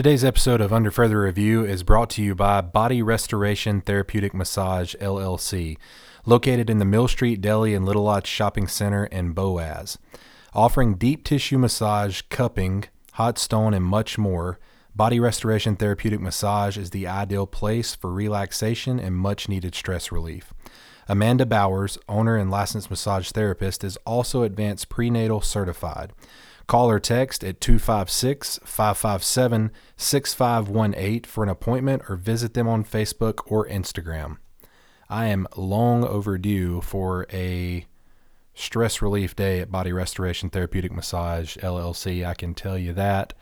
Today's episode of Under Further Review is brought to you by Body Restoration Therapeutic Massage LLC, located in the Mill Street Deli and Little Lots Shopping Center in Boaz. Offering deep tissue massage, cupping, hot stone, and much more, Body Restoration Therapeutic Massage is the ideal place for relaxation and much needed stress relief. Amanda Bowers, owner and licensed massage therapist, is also advanced prenatal certified. Call or text at 256 557 6518 for an appointment or visit them on Facebook or Instagram. I am long overdue for a stress relief day at Body Restoration Therapeutic Massage LLC. I can tell you that.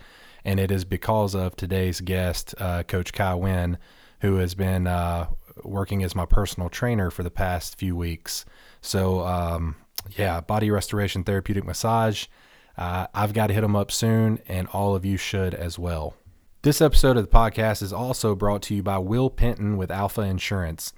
And it is because of today's guest, uh, Coach Kai Wen, who has been uh, working as my personal trainer for the past few weeks. So, um, yeah, Body Restoration Therapeutic Massage. Uh, I've got to hit them up soon, and all of you should as well. This episode of the podcast is also brought to you by Will Penton with Alpha Insurance.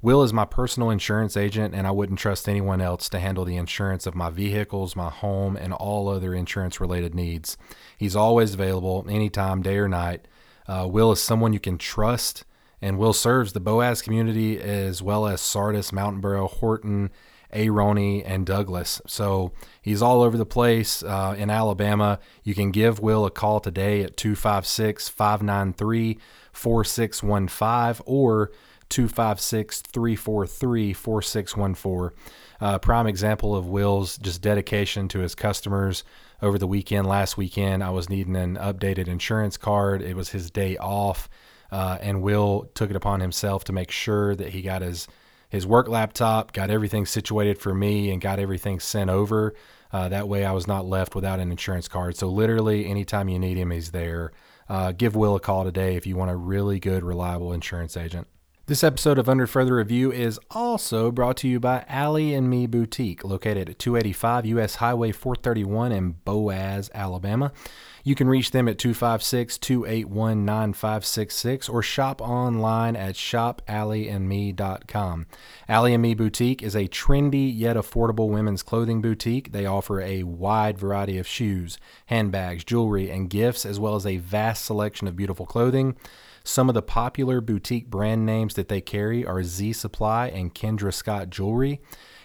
Will is my personal insurance agent, and I wouldn't trust anyone else to handle the insurance of my vehicles, my home, and all other insurance related needs. He's always available anytime, day or night. Uh, Will is someone you can trust, and Will serves the Boaz community as well as Sardis, Mountainboro, Horton, Aroni, and Douglas. So he's all over the place uh, in Alabama. You can give Will a call today at 256 593 4615 or 256 343 4614. Uh, prime example of Will's just dedication to his customers over the weekend. Last weekend, I was needing an updated insurance card. It was his day off, uh, and Will took it upon himself to make sure that he got his his work laptop, got everything situated for me, and got everything sent over. Uh, that way, I was not left without an insurance card. So, literally, anytime you need him, he's there. Uh, give Will a call today if you want a really good, reliable insurance agent. This episode of Under Further Review is also brought to you by Allie and Me Boutique, located at 285 US Highway 431 in Boaz, Alabama. You can reach them at 256 281 9566 or shop online at shopallieandme.com. Allie and Me Boutique is a trendy yet affordable women's clothing boutique. They offer a wide variety of shoes, handbags, jewelry, and gifts, as well as a vast selection of beautiful clothing. Some of the popular boutique brand names that they carry are Z Supply and Kendra Scott Jewelry.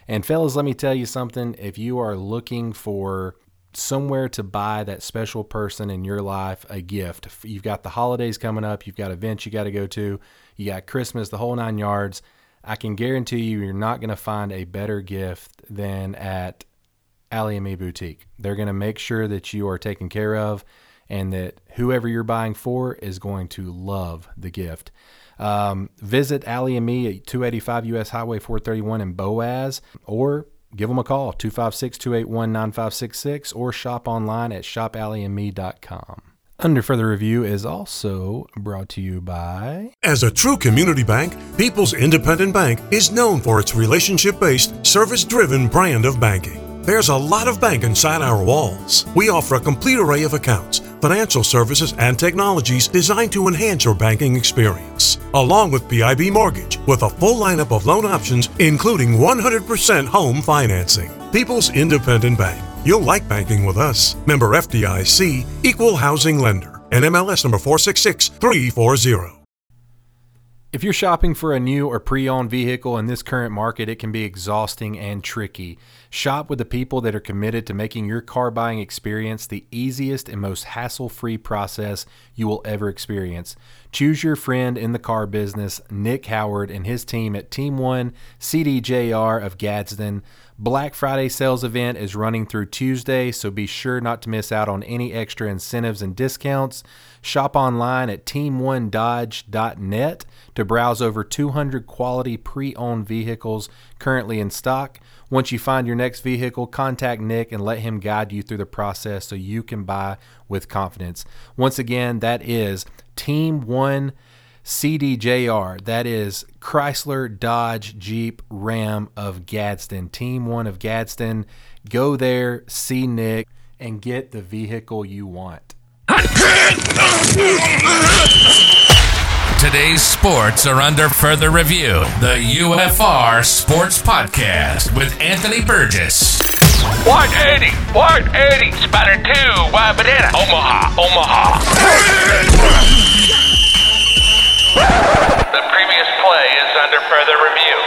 And fellas, let me tell you something. If you are looking for somewhere to buy that special person in your life a gift, you've got the holidays coming up, you've got events you got to go to, you got Christmas, the whole nine yards. I can guarantee you, you're not going to find a better gift than at Allie and Me Boutique. They're going to make sure that you are taken care of and that whoever you're buying for is going to love the gift. Um, visit Allie and me at 285 US Highway 431 in Boaz or give them a call 256 281 9566 or shop online at shopallieandme.com. Under Further Review is also brought to you by. As a true community bank, People's Independent Bank is known for its relationship based, service driven brand of banking. There's a lot of bank inside our walls. We offer a complete array of accounts, financial services, and technologies designed to enhance your banking experience. Along with PIB Mortgage, with a full lineup of loan options, including 100% home financing. People's Independent Bank. You'll like banking with us. Member FDIC, Equal Housing Lender. NMLS number 466340. If you're shopping for a new or pre owned vehicle in this current market, it can be exhausting and tricky. Shop with the people that are committed to making your car buying experience the easiest and most hassle free process you will ever experience. Choose your friend in the car business, Nick Howard, and his team at Team One CDJR of Gadsden. Black Friday sales event is running through Tuesday, so be sure not to miss out on any extra incentives and discounts. Shop online at team1dodge.net to browse over 200 quality pre owned vehicles currently in stock. Once you find your next vehicle, contact Nick and let him guide you through the process so you can buy with confidence. Once again, that is Team 1 CDJR. That is Chrysler, Dodge, Jeep, Ram of Gadsden. Team 1 of Gadsden. Go there, see Nick, and get the vehicle you want. Today's sports are under further review. The UFR Sports Podcast with Anthony Burgess. 180, 180, Spider 2, wide banana, Omaha, Omaha. the previous play is under further review.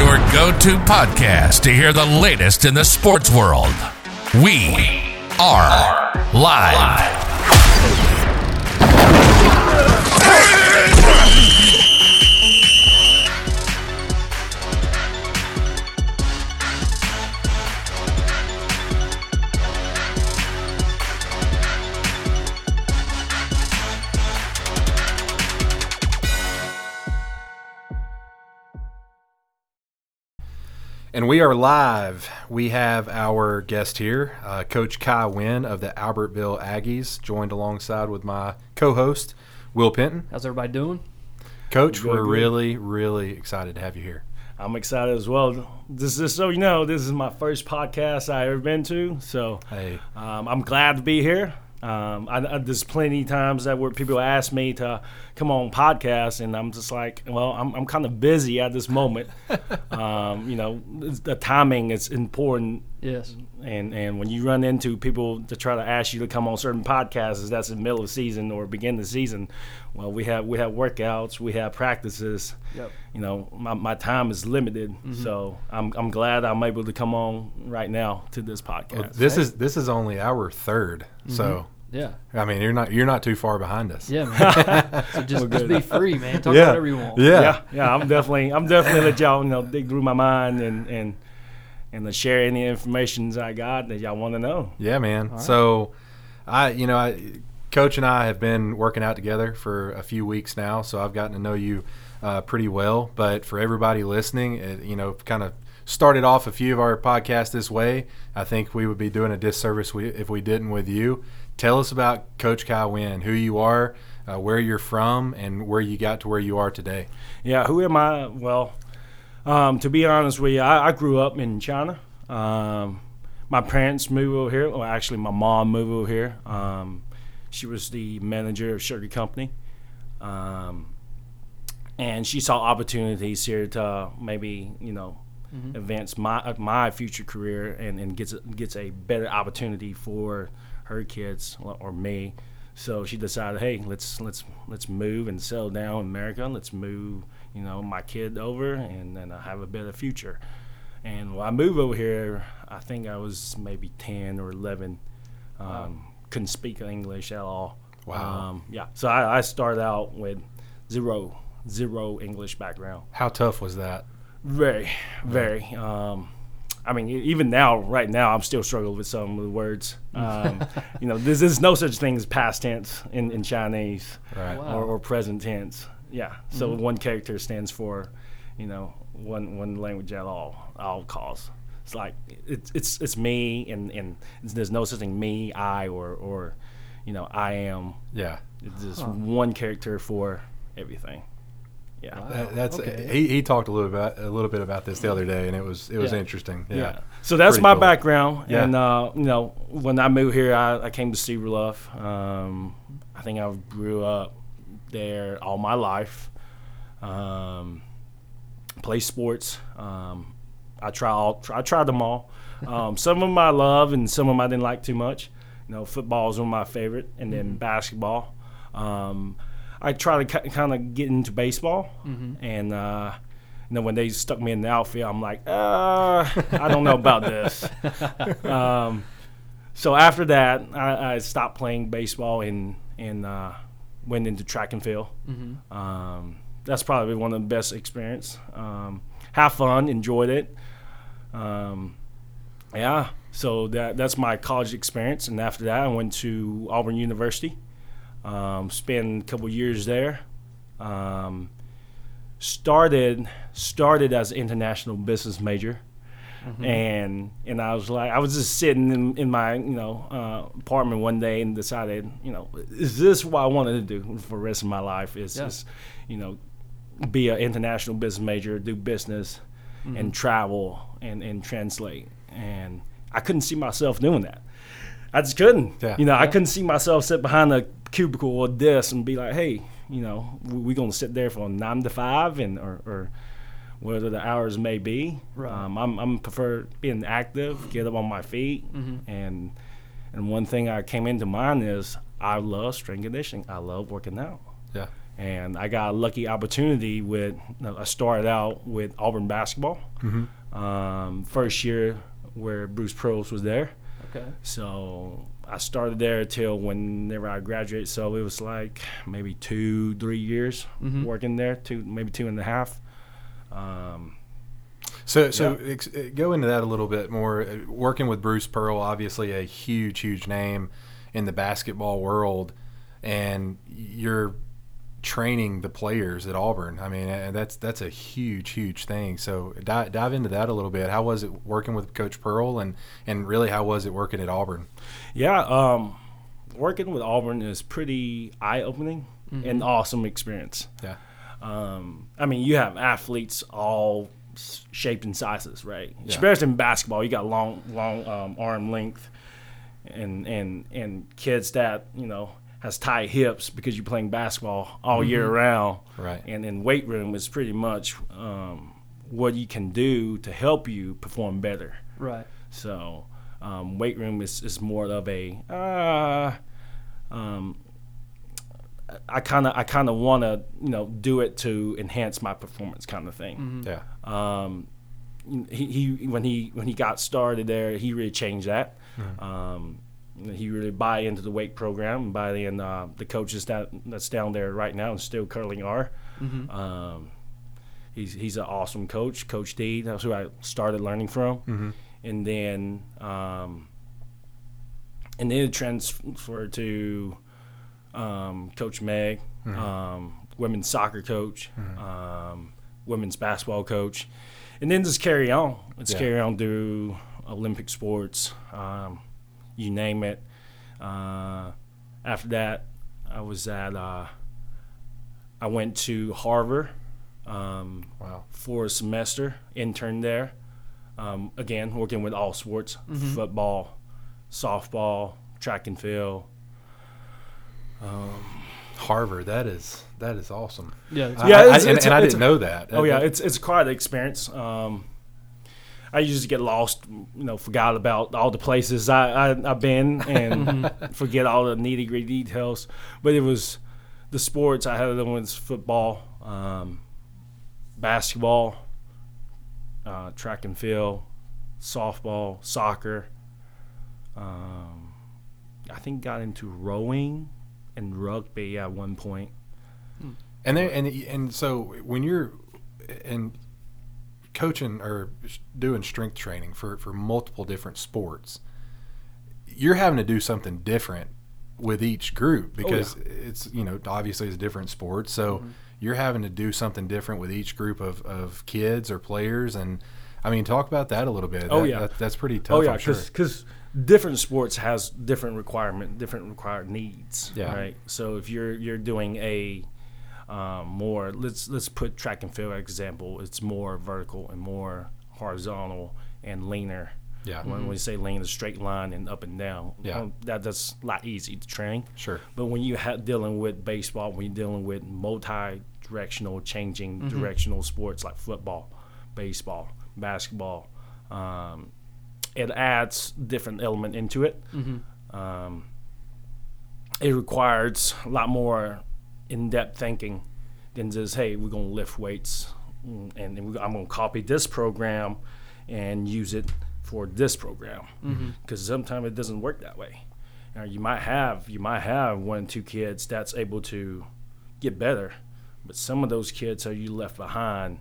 Your go to podcast to hear the latest in the sports world. We are live. And we are live. We have our guest here, uh, Coach Kai Wen of the Albertville Aggies, joined alongside with my co-host Will Penton. How's everybody doing? Coach, Good, we're good. really, really excited to have you here. I'm excited as well. This is so you know, this is my first podcast I ever been to, so Hey, um, I'm glad to be here. Um, I, I, there's plenty of times that where people ask me to come on podcast, and I'm just like, well, I'm, I'm kind of busy at this moment. um, you know, the timing is important, Yes. and and when you run into people to try to ask you to come on certain podcasts, that's in the middle of the season or begin the season. Well, we have we have workouts, we have practices. Yep. You know, my, my time is limited, so I'm I'm glad I'm able to come on right now to this podcast. this is this is only our 3rd so Yeah. I mean you're not you're not too far behind us. Yeah, man. so just, just be free, man. Talk Yeah. about whatever you want. Yeah. yeah, yeah, I'm definitely I'm definitely let y'all you know dig through my mind and and and to share any information I got that y'all want to know. Yeah, man. So, I, you know, I, Coach and I have been working out together for a few weeks now, so I've gotten to know you uh, pretty well. But for everybody listening, it, you know, kind of started off a few of our podcasts this way. I think we would be doing a disservice we, if we didn't with you. Tell us about Coach Kai Wen, who you are, uh, where you're from, and where you got to where you are today. Yeah, who am I? Well, um, to be honest with you, I, I grew up in China. Um, my parents moved over here. Well, actually, my mom moved over here. Um, she was the manager of sugar company, um, and she saw opportunities here to maybe you know advance my my future career and, and gets gets a better opportunity for her kids or me. So she decided, hey, let's let's let's move and settle down in America. Let's move, you know, my kid over and then I have a better future. And when I moved over here, I think I was maybe ten or eleven. Um, Couldn't speak English at all. Wow. Um, yeah. So I, I started out with zero zero English background. How tough was that? Very, very. Um, I mean, even now, right now, I'm still struggling with some of the words. Um, you know, there's, there's no such thing as past tense in, in Chinese Right. Wow. or, or present tense. Yeah. So one character stands for, you know, one one language at all all costs. It's like it's it's it's me and and there's no such thing me I or or, you know, I am. Yeah. It's just one character for everything. Yeah. That, that's Okay. he, he talked a little bit a little bit about this the other day, and it was it was Yeah. interesting. Yeah. Yeah. So that's Pretty my cool. background. Yeah. And, uh, you know, when I moved here, I, I came to Severluff. Um, I think I grew up there all my life. Um, play sports. Um, I try all, I tried them all. Um, some of them I love and some of them I didn't like too much. You know, football is one of my favorite, and then basketball. Um, I try to kind of get into baseball, and uh, you know when they stuck me in the outfield, I'm like, uh, I don't know about this. um, so after that, I, I stopped playing baseball and and uh, went into track and field. Um, that's probably one of the best experience. Um, have fun, enjoyed it. Um, yeah, so that that's my college experience, and after that, I went to Auburn University. Um, spent a couple years there. Um, started started as an international business major, and and I was like, I was just sitting in, in my you know uh, apartment one day and decided, you know, is this what I wanted to do for the rest of my life? Is Yeah. just, you know, be an international business major, do business, and travel and and translate. And I couldn't see myself doing that. I just couldn't. Yeah. You know, I couldn't see myself sit behind a cubicle or desk and be like, hey, you know, we're gonna sit there from nine to five and or, or whether the hours may be. Right. Um, I'm I'm prefer being active, get up on my feet, and and one thing I came into mind is I love strength conditioning. I love working out Yeah. and I got a lucky opportunity with. know, I started out with Auburn basketball. Um, first year where Bruce Pearls was there. Okay. So I started there till whenever I graduated. So it was like maybe two, three years Mhm. working there, two, maybe two and a half. Um, So, so ex- uh, go into that a little bit more. Uh, Working with Bruce Pearl, obviously a huge, huge name in the basketball world, and you're training the players at Auburn. I mean, that's that's a huge, huge thing. So dive, dive into that a little bit. How was it working with Coach Pearl, and and really how was it working at Auburn? yeah, um, working with Auburn is pretty eye opening and awesome experience. Yeah, Um, I mean, you have athletes all s- shaped and sizes, right? Yeah. Especially in basketball, you got long, long um, arm length, and and and kids that you know has tight hips because you're playing basketball all year round. Right. And then weight room is pretty much um, what you can do to help you perform better. Right. So um, weight room is, is more of a uh, um, I kind of I kind of want to you know do it to enhance my performance kind of thing. yeah, Um, he, he when he when he got started there, he really changed that. Um, he really buy into the weight program and buy in uh, the coaches that that's down there right now and still curling are. Um, he's he's an awesome coach, Coach D. That's who I started learning from, and then um, and then it transferred to um, Coach Meg, um, women's soccer coach, um, women's basketball coach, and then just carry on. Let's Yeah. carry on through Olympic sports, um, you name it. Uh, after that, I was at. Uh, I went to Harvard um, wow, for a semester, interned there. Um, again, working with all sports: football, softball, track and field. Harvard. That is that is awesome. Yeah. it's- I- Yeah, I- it's- and, it's- and I it's- didn't know that. Oh yeah, it's it's quite an experience. Um, I used to get lost, you know, forgot about all the places I, I I've been and forget all the nitty gritty details. But it was the sports I had them ones football, um, basketball, uh, track and field, softball, soccer. Um, I think got into rowing and rugby at one point. And there, and and so when you're and coaching or doing strength training for for multiple different sports, you're having to do something different with each group oh, because it's you know obviously it's a different sports, so mm-hmm. you're having to do something different with each group of of kids or players and. I mean, talk about that a little bit. Oh, That- yeah. that- that's pretty oh, tough. Oh yeah, I'm sure. because different sports has different requirement, different required needs. Yeah. Right. So if you're you're doing a um, more let's let's put track and field example. It's more vertical and more horizontal and leaner. Yeah. When we say lean, a straight line and up and down. Yeah. Um, that that's a lot easy to train. Sure. But when you have dealing with baseball, when you're dealing with multi-directional, changing directional sports like football, baseball, basketball, um, it adds different element into it. Um, it requires a lot more in-depth thinking than just hey, we're gonna lift weights mm, and then I'm gonna copy this program and use it for this program because sometimes it doesn't work that way. Now, you might have you might have one two kids that's able to get better, but some of those kids are you left behind.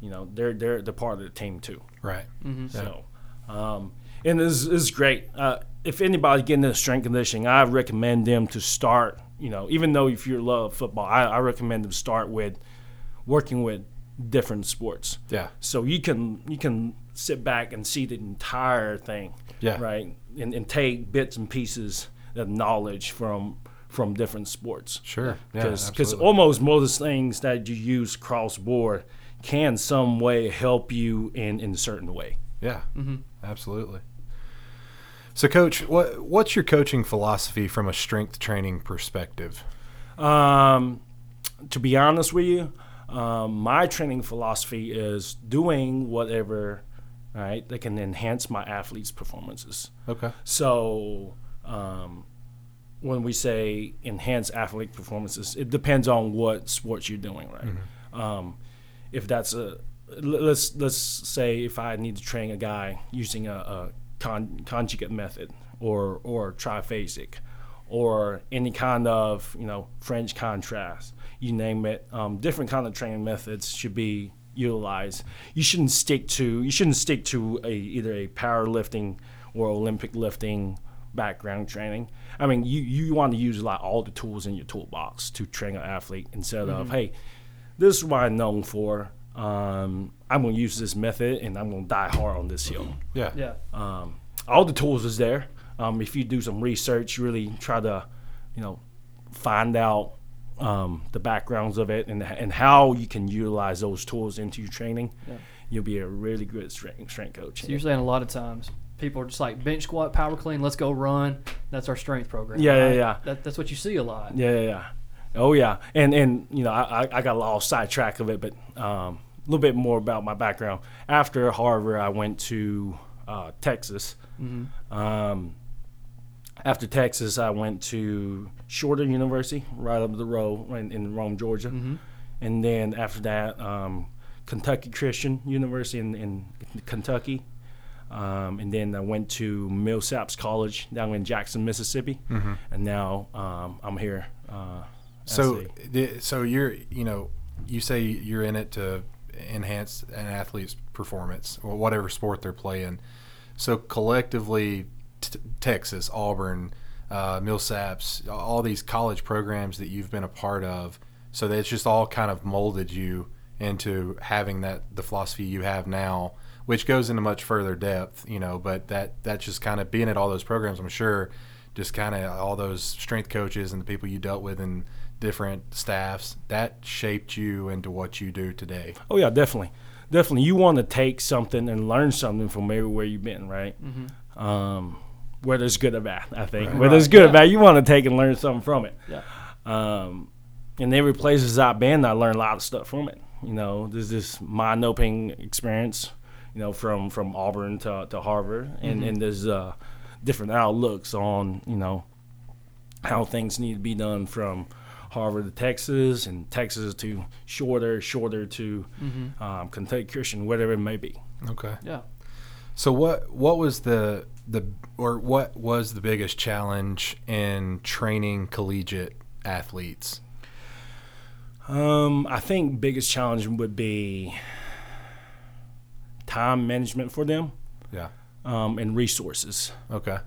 You know, they're they're they're part of the team too. Right. So, um, and this is great. Uh, if anybody getting into strength conditioning, I recommend them to start. You know, even though if you love football, I, I recommend them start with working with different sports. Yeah. So you can you can sit back and see the entire thing. Yeah. Right. And, and take bits and pieces of knowledge from from different sports Sure. Yeah. because almost most things that you use cross board can some way help you in in a certain way. Yeah, mm-hmm. absolutely. So, coach, what what's your coaching philosophy from a strength training perspective? Um, to be honest with you, um, my training philosophy is doing whatever right that can enhance my athletes' performances. Okay. So, um, when we say enhance athlete performances, it depends on what sports you're doing, right? Um, if that's a, let's let's say if I need to train a guy using a, a con- conjugate method or or triphasic or any kind of you know French contrast, you name it. Um, different kind of training methods should be utilized. You shouldn't stick to you shouldn't stick to a either a powerlifting or Olympic lifting background training. I mean, you you want to use like all the tools in your toolbox to train an athlete instead of hey, this is what I'm known for. Um, I'm gonna use this method and I'm gonna die hard on this hill. Yeah. Yeah. Um, all the tools is there. Um, if you do some research, really try to, you know, find out um, the backgrounds of it and and how you can utilize those tools into your training, Yeah. you'll be a really good strength strength coach. So you're saying a lot of times people are just like bench squat, power clean, let's go run. That's our strength program. Yeah, yeah, yeah. That, that's what you see a lot. Yeah, yeah, yeah. Oh yeah, and and you know I I- got a little sidetrack of it, but um, a little bit more about my background. After Harvard, I went to uh, Texas. Um, after Texas, I went to Shorter University, right up the road in, in Rome, Georgia, and then after that, um, Kentucky Christian University in, in Kentucky. Um, and then I went to Millsaps College down in Jackson, Mississippi, and now um, I'm here. Uh, So, so you're, you know, you say you're in it to enhance an athlete's performance or whatever sport they're playing. So collectively, t- Texas, Auburn, uh, Millsaps, all these college programs that you've been a part of, so that it's just all kind of molded you into having that the philosophy you have now, which goes into much further depth, you know. But that that just kind of being at all those programs, I'm sure, just kind of all those strength coaches and the people you dealt with and different staffs that shaped you into what you do today. Oh yeah, definitely, definitely. You want to take something and learn something from everywhere you've been, right? Um, whether it's good or bad, I think. Whether it's good or bad, you want to take and learn something from it. Yeah. Um, and every places I've been, I learned a lot of stuff from it. You know, there's this mind-opening experience. You know, from from Auburn to, to Harvard, and and there's uh, different outlooks on you know how things need to be done from Harvard to Texas, and Texas to shorter, shorter to um, Kentucky Christian, whatever it may be. Okay. Yeah. So what what was the the or what was the biggest challenge in training collegiate athletes? Um, I think biggest challenge would be time management for them Yeah. um, and resources. Okay.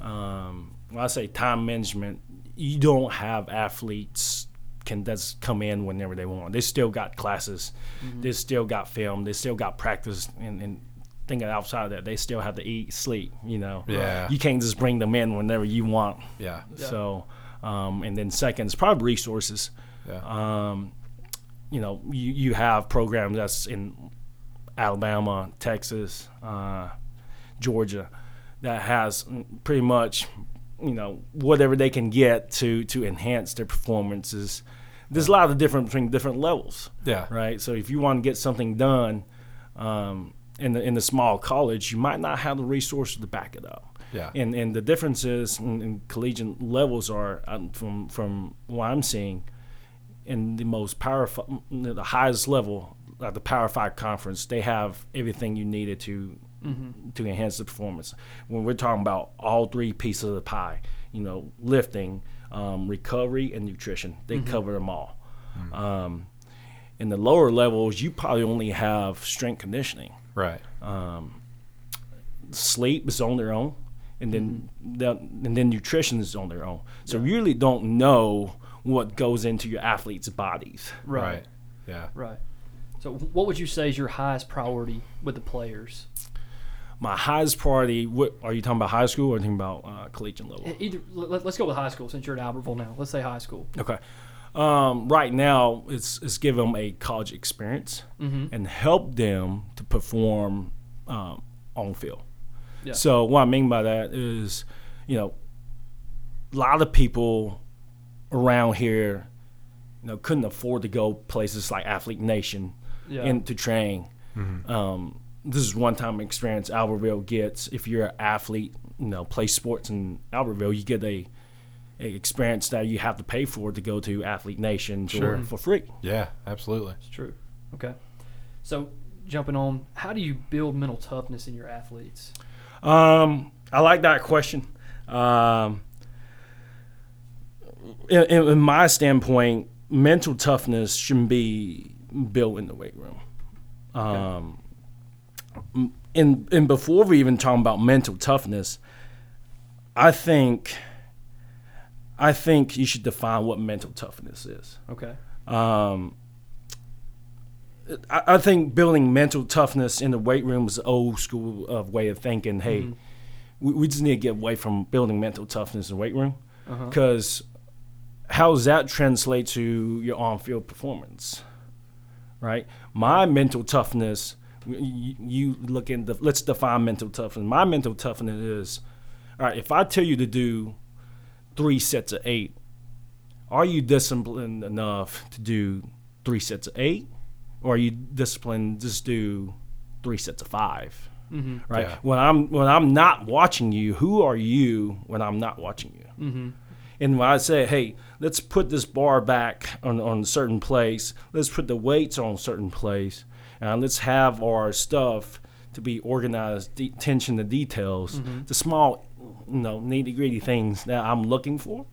Um, when I say time management, you don't have athletes can just come in whenever they want. They still got classes, they still got film, they still got practice, and, and thinking outside of that, they still have to eat, sleep. You know, Yeah. you can't just bring them in whenever you want. Yeah. So, um, and then second is probably resources. Yeah. Um, you know, you, you have programs that's in Alabama, Texas, uh, Georgia, that has pretty much, you know, whatever they can get to to enhance their performances. There's a lot of difference between different levels, Yeah. right? So if you want to get something done um, in the in the small college, you might not have the resources to back it up. Yeah. And and the differences in, in collegiate levels are um, from from what I'm seeing in the most powerful, the highest level, at the Power Five conference, they have everything you needed to Mm-hmm. to enhance the performance. When we're talking about all three pieces of the pie, you know, lifting, um, recovery, and nutrition, they mm-hmm. cover them all. Mm-hmm. Um, in the lower levels, you probably only have strength conditioning Right. Um, sleep is on their own, and then the, and then nutrition is on their own. So you really don't know what goes into your athletes' bodies. Right. Right. Yeah. Right. So what would you say is your highest priority with the players? My highest priority. What are you talking about? High school or are talking about uh, collegiate level? Either let, us go with high school since you're at Albertville now. Let's say high school. Okay. Um, right now, it's it's give them a college experience and help them to perform um, on field. Yeah. So what I mean by that is, you know, a lot of people around here, you know, couldn't afford to go places like Athlete Nation Yeah. and to train. Um, this is one time experience Albertville gets. If you're an athlete, you know, play sports in Albertville, you get a, a experience that you have to pay for to go to Athlete Nation Sure. for, for free. Yeah. Absolutely. It's true. Okay. So jumping on, how do you build mental toughness in your athletes? Um, I like that question. Um, in, in, in my standpoint, mental toughness shouldn't be built in the weight room. Um, m- and and before we even talk about mental toughness, I think I think you should define what mental toughness is. Okay. Um, I, I think building mental toughness in the weight room is old school of way of thinking. Hey, we, we just need to get away from building mental toughness in the weight room because how does that translate to your on-field performance? Right, my mental toughness. You, you look in the. Let's define mental toughness. My mental toughness is, all right. If I tell you to do three sets of eight, are you disciplined enough to do three sets of eight, or are you disciplined just do three sets of 5 Right. Yeah. When I'm when I'm not watching you, who are you when I'm not watching you? Mm-hmm. And when I say, hey, let's put this bar back on on a certain place, let's put the weights on a certain place, and let's have our stuff to be organized, de- attention to details, mm-hmm. the small, you know, nitty gritty things that I'm looking for.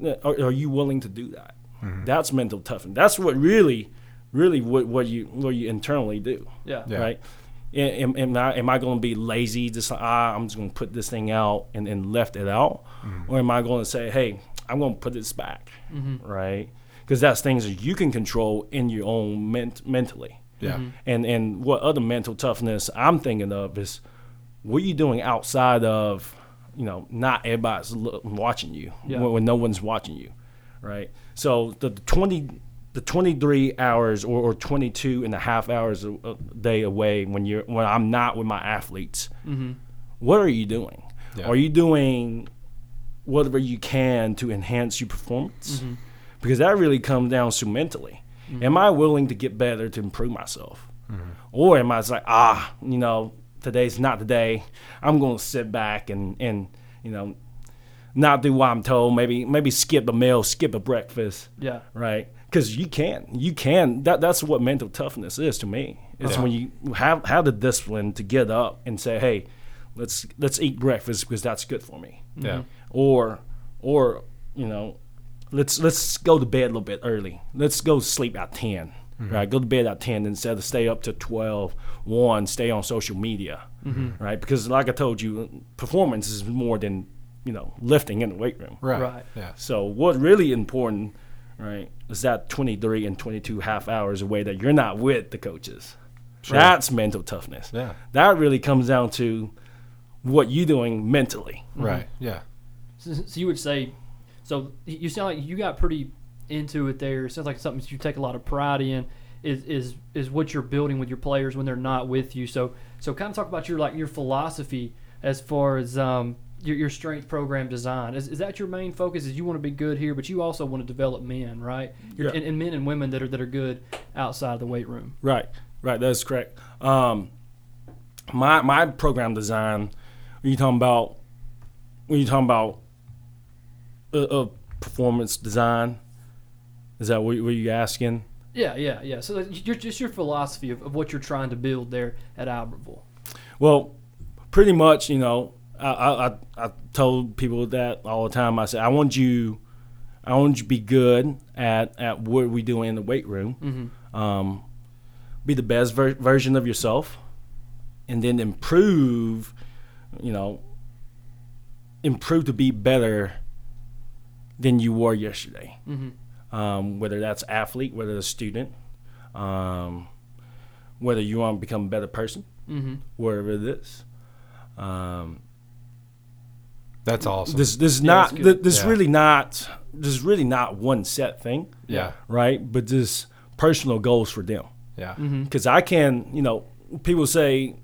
Yeah, Are, are you willing to do that? Mm-hmm. That's mental toughness. That's what really, really what, what you what you internally do. Yeah. Yeah. Right. Am, am I am I going to be lazy? Just like ah, I'm just going to put this thing out and, and left it out, mm-hmm. or am I going to say, hey, I'm going to put this back, mm-hmm. right? Because that's things that you can control in your own ment- mentally. Yeah. Mm-hmm. And and what other mental toughness I'm thinking of is what are you doing outside of, you know, not everybody's lo- watching you Yeah. when, when no one's watching you, right? So the 20, the 23 hours or, or 22 and a half hours a, a day away when you're when I'm not with my athletes, mm-hmm. what are you doing? Yeah. Are you doing whatever you can to enhance your performance? Mm-hmm. Because that really comes down to mentally. Mm-hmm. Am I willing to get better to improve myself? Or am I just like, ah, you know, today's not the day. I'm going to sit back and, and, you know, not do what I'm told. Maybe, maybe skip a meal, skip a breakfast Yeah. right? Because you can, you can. That that's what mental toughness is to me. It's Yeah. when you have have the discipline to get up and say, "Hey, let's let's eat breakfast because that's good for me," Yeah. Mm-hmm. or or you know, let's let's go to bed a little bit early. Let's go sleep at 10 mm-hmm. Right, go to bed at ten instead of stay up to 12, 1, stay on social media, mm-hmm. right? Because like I told you, performance is more than you know lifting in the weight room. Right. Right. Yeah. So what really important, right, is that 23 and 22 half hours away that you're not with the coaches. That's mental toughness. Yeah. That really comes down to what you're doing mentally. Right. Yeah. So, so you would say, so you sound like you got pretty into it there. It sounds like something you take a lot of pride in. Is is is what you're building with your players when they're not with you. So so kind of talk about your like your philosophy as far as um your, your strength program design. Is, is that your main focus? Is you want to be good here, but you also want to develop men, right? Yeah. And, and men and women that are that are good outside of the weight room. Right. Right. That's correct. Um, my my program design. When you talking about when you talking about uh, uh, performance design, is that what, what you asking? Yeah, yeah, yeah. So you're just your philosophy of, of what you're trying to build there at Albertville. Well, pretty much, you know, I, I, I- told people that all the time. I said, I want you, I want you to be good at, at what we do in the weight room. Um, be the best ver- version of yourself, and then improve, you know, improve to be better than you were yesterday. Um, whether that's athlete, whether it's student, um, whether you want to become a better person wherever it is. Um, That's awesome. this this is Yeah, not that's good. th- this Yeah. really not this is really not one set thing, yeah. right? But just personal goals for them. Yeah. Because I can, you know, people say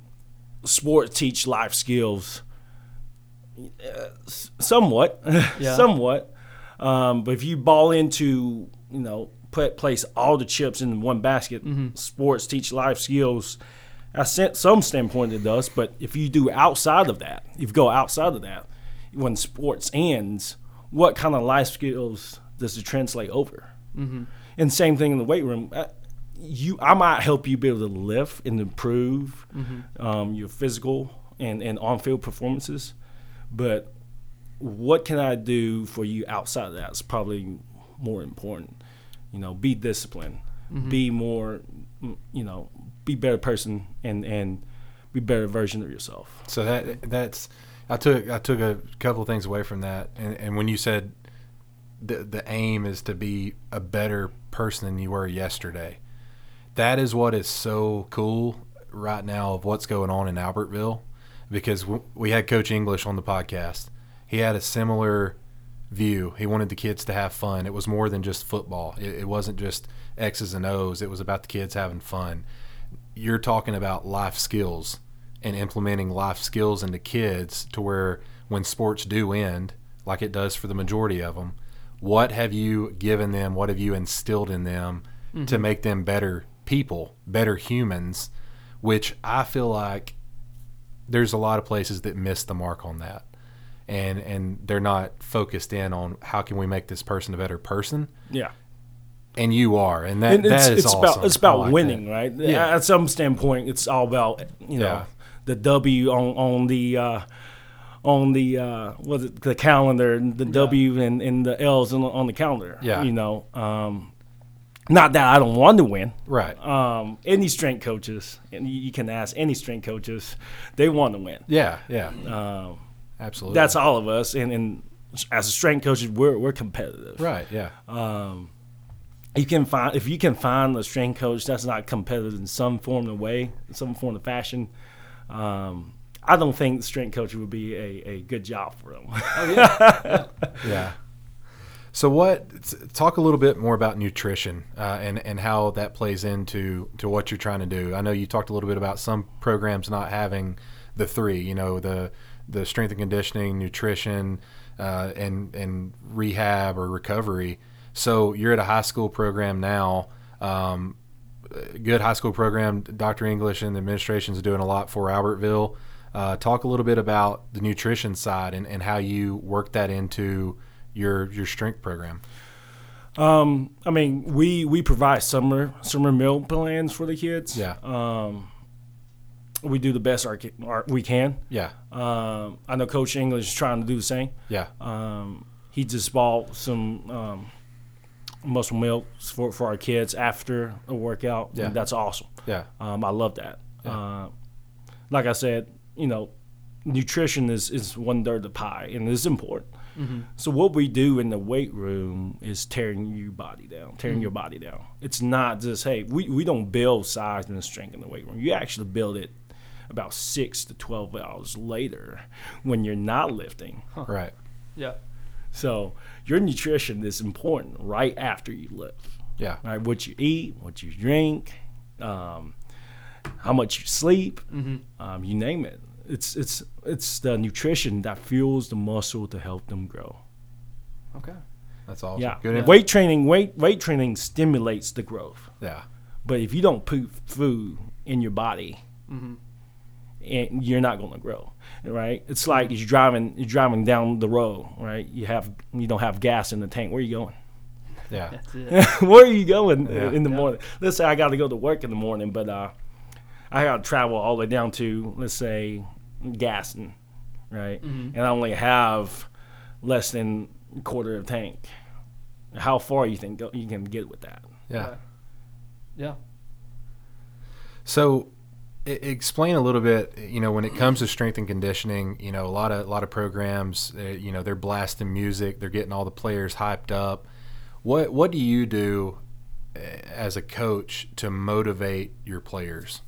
sports teach life skills. Uh, somewhat, Yeah. somewhat. Um, but if you ball into, you know, put place all the chips in one basket, sports teach life skills. At sen- some standpoint, it does. But if you do outside of that, if you go outside of that, when sports ends, what kind of life skills does it translate over? And same thing in the weight room. Uh, you I might help you be able to lift and improve um, your physical and, and on field performances, but what can I do for you outside of that is probably more important. You know, be disciplined, be more, mm, you know, be better person and and be better version of yourself. So that that's I took I took a couple of things away from that, and, and when you said the the aim is to be a better person than you were yesterday, that is what is so cool right now of what's going on in Albertville, because we had Coach English on the podcast. He had a similar view. He wanted the kids to have fun. It was more than just football. It, it wasn't just X's and O's. It was about the kids having fun. You're talking about life skills and implementing life skills into kids to where when sports do end, like it does for the majority of them, what have you given them? What have you instilled in them to mm-hmm. make them better people, better humans? Which I feel like there's a lot of places that miss the mark on that. And, and they're not focused in on how can we make this person a better person, Yeah. and you are, and that and it's, that is it's awesome. about it's about like winning, that. right? Yeah. At some standpoint, it's all about you know Yeah. The W on on the uh, on the uh, was it the calendar, the W and, and the L's on, on the calendar. Yeah. you know, um, not that I don't want to win. Right. Um, any strength coaches, and you you can ask any strength coaches, they want to win. yeah. Yeah. Um, Absolutely. that's all of us, and, and as a strength coach, we're we're competitive. right. Yeah. you can find if you can find a strength coach that's not competitive in some form of way, in some form of fashion. Um, I don't think strength coach would be a, a good job for them. Yeah. So what? Talk a little bit more about nutrition uh, and and how that plays into to what you're trying to do. I know you talked a little bit about some programs not having the three. You know the the strength and conditioning, nutrition, uh, and and rehab or recovery. So you're at a high school program now. Um, good high school program. Dr. English and the administration is doing a lot for Albertville. Uh, talk a little bit about the nutrition side and, and how you work that into your your strength program. um, I mean, we we provide summer summer meal plans for the kids. Yeah. Um, we do the best our, our, we can. Yeah, Um, I know Coach English is trying to do the same. yeah, Um, he just bought some um, muscle milks for, for our kids after a workout. Yeah. And that's awesome. yeah, Um, I love that. Yeah. Uh, like I said, you know, nutrition is, is one third of the pie and it's important. So what we do in the weight room is tearing your body down, tearing your body down. It's not just hey, we, we don't build size and strength in the weight room. You actually build it about six to twelve hours later when you're not lifting. right. Yeah. So your nutrition is important right after you lift. Yeah, Right, what you eat, what you drink, um, how much you sleep, um, you name it. It's it's it's the nutrition that fuels the muscle to help them grow. Okay. that's awesome. Yeah, good. info. weight training weight weight training stimulates the growth. Yeah, But if you don't put food in your body, and you're not going to grow, right? It's like you're driving you're driving down the road, right? You have you don't have gas in the tank. Where are you going? yeah, Where are you going Yeah. in the morning? Let's say I got to go to work in the morning, but uh, I got to travel all the way down to let's say Gadsden, right? And I only have less than a quarter of a tank. How far you think you can get with that? yeah. Yeah. So, explain a little bit. You know, when it comes to strength and conditioning, you know, a lot of a lot of programs, uh, you know, they're blasting music, they're getting all the players hyped up. What what do you do uh, as a coach to motivate your players?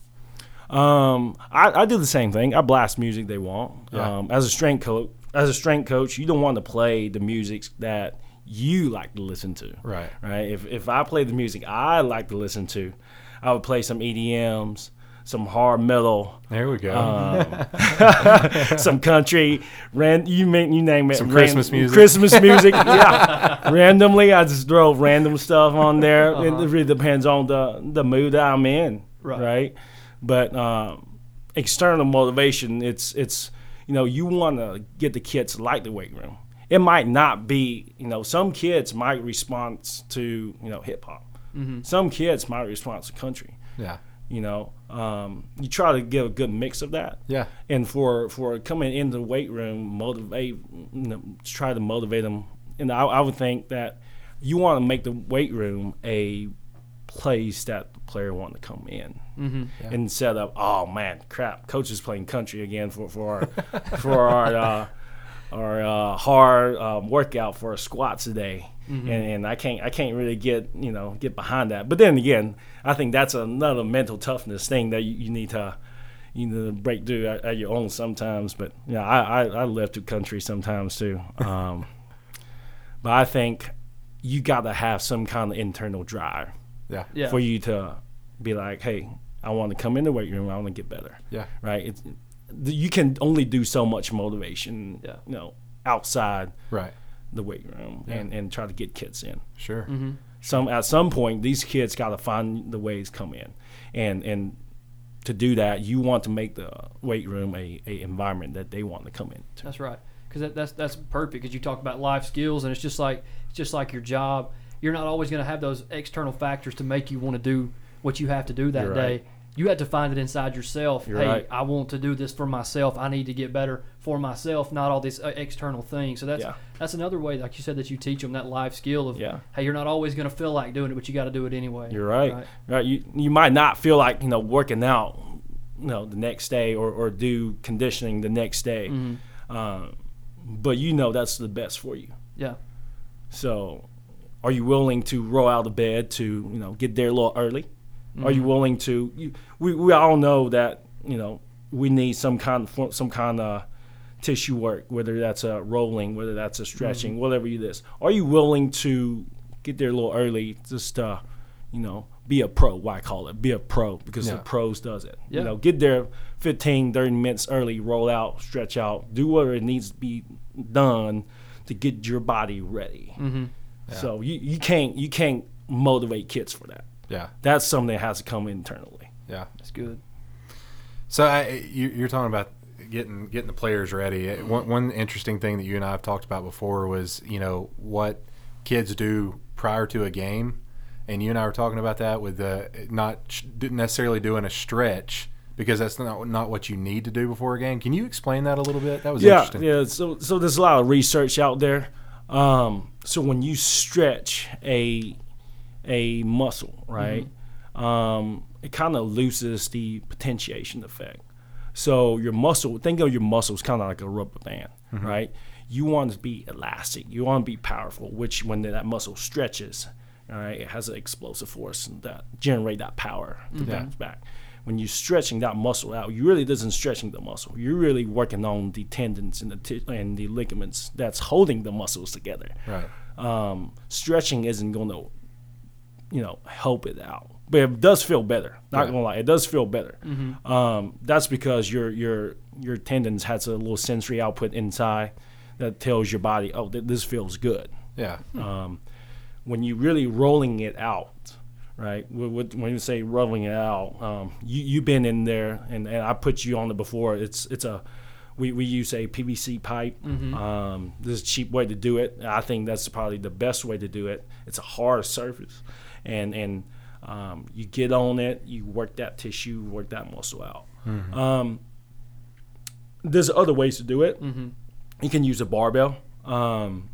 Um, I, I do the same thing. I blast music they want. Yeah. Um, as a strength coach, as a strength coach, you don't want to play the music that you like to listen to. Right. Right. If if I play the music I like to listen to, I would play some EDMs, some hard metal, There we go. Uh, some country, ran you mean you name it, Some ran- Christmas music. Christmas music, yeah. Randomly, I just throw random stuff on there. It uh-huh. really depends on the the mood that I'm in, Right. right? But um, external motivation, it's it's you know you want to get the kids like the weight room. It might not be you know some kids might respond to you know hip hop. Mm-hmm. Some kids might respond to country. Yeah. You know, um, you try to get a good mix of that. Yeah. And for for coming into the weight room, motivate, you know, try to motivate them. And I, I would think that you want to make the weight room a place that the player want to come in Mm-hmm. instead of oh man, crap, coach is playing country again for for our for our uh, our uh, hard um, workout for a squat today. And, and I can't I can't really get you know get behind that. But then again, I think that's another mental toughness thing that you, you need to you need to break through at, at your own sometimes. But yeah, I, I I live through country sometimes too. Um, but I think you got to have some kind of internal drive Yeah. Yeah. for you to be like, hey, I want to come in the weight room. I want to get better. Yeah. Right. It's, you can only do so much motivation. Yeah. You know, outside Right. the weight room and, and try to get kids in. Sure. Mm-hmm. Some at some point, these kids got to find the ways come in, and and to do that, you want to make the weight room a, a environment that they want to come in. That's right. Because that, that's that's perfect. Because you talk about life skills, and it's just like it's just like your job. You're not always going to have those external factors to make you want to do what you have to do that You're day. Right. You have to find it inside yourself. You're hey, right. I want to do this for myself. I need to get better for myself, not all these uh, external things. So that's Yeah. that's another way, like you said, that you teach them that life skill of Yeah. hey, you're not always going to feel like doing it, but you got to do it anyway. You're right. Right. You you might not feel like you know working out, you know, the next day or, or do conditioning the next day, um, but you know that's the best for you. Yeah. So, are you willing to roll out of bed to you know get there a little early? Are you willing to? You, we we all know that you know we need some kind of some kind of tissue work, whether that's a rolling, whether that's a stretching, whatever it is. Are you willing to get there a little early, just uh, you know, be a pro? Why I call it be a pro because Yeah. the pros does it. Yeah. You know, get there 15, 30 minutes early, roll out, stretch out, do whatever it needs to be done to get your body ready. Mm-hmm. So you, you can't you can't motivate kids for that. Yeah. That's something that has to come internally. Yeah. That's good. So I, you, you're talking about getting getting the players ready. One, one interesting thing that you and I have talked about before was you know what kids do prior to a game, and you and I were talking about that with the not necessarily doing a stretch because that's not not what you need to do before a game. Can you explain that a little bit? That was Yeah, interesting. yeah. So so there's a lot of research out there. Um, so when you stretch a a muscle, right, um, it kind of loses the potentiation effect. So your muscle, think of your muscles kind of like a rubber band, right? You want to be elastic. You want to be powerful, which when that muscle stretches, all right, it has an explosive force that generate that power to bounce back. When you're stretching that muscle out, you really isn't stretching the muscle. You're really working on the tendons and the ti- and the ligaments that's holding the muscles together Right. um, stretching isn't going to, you know, help it out. But it does feel better. Not Right. gonna lie, it does feel better. Um, that's because your your your tendons has a little sensory output inside that tells your body, oh, th- this feels good. Yeah. Um, when you're really rolling it out, right? wh- wh- When you say rolling it out, um, you you've been in there, and, and I put you on it before. It's it's a we, we use a PVC pipe. Um, this is a cheap way to do it. I think that's probably the best way to do it. It's a hard surface, and and um, you get on it, you work that tissue, work that muscle out. Um, there's other ways to do it. You can use a barbell. Um,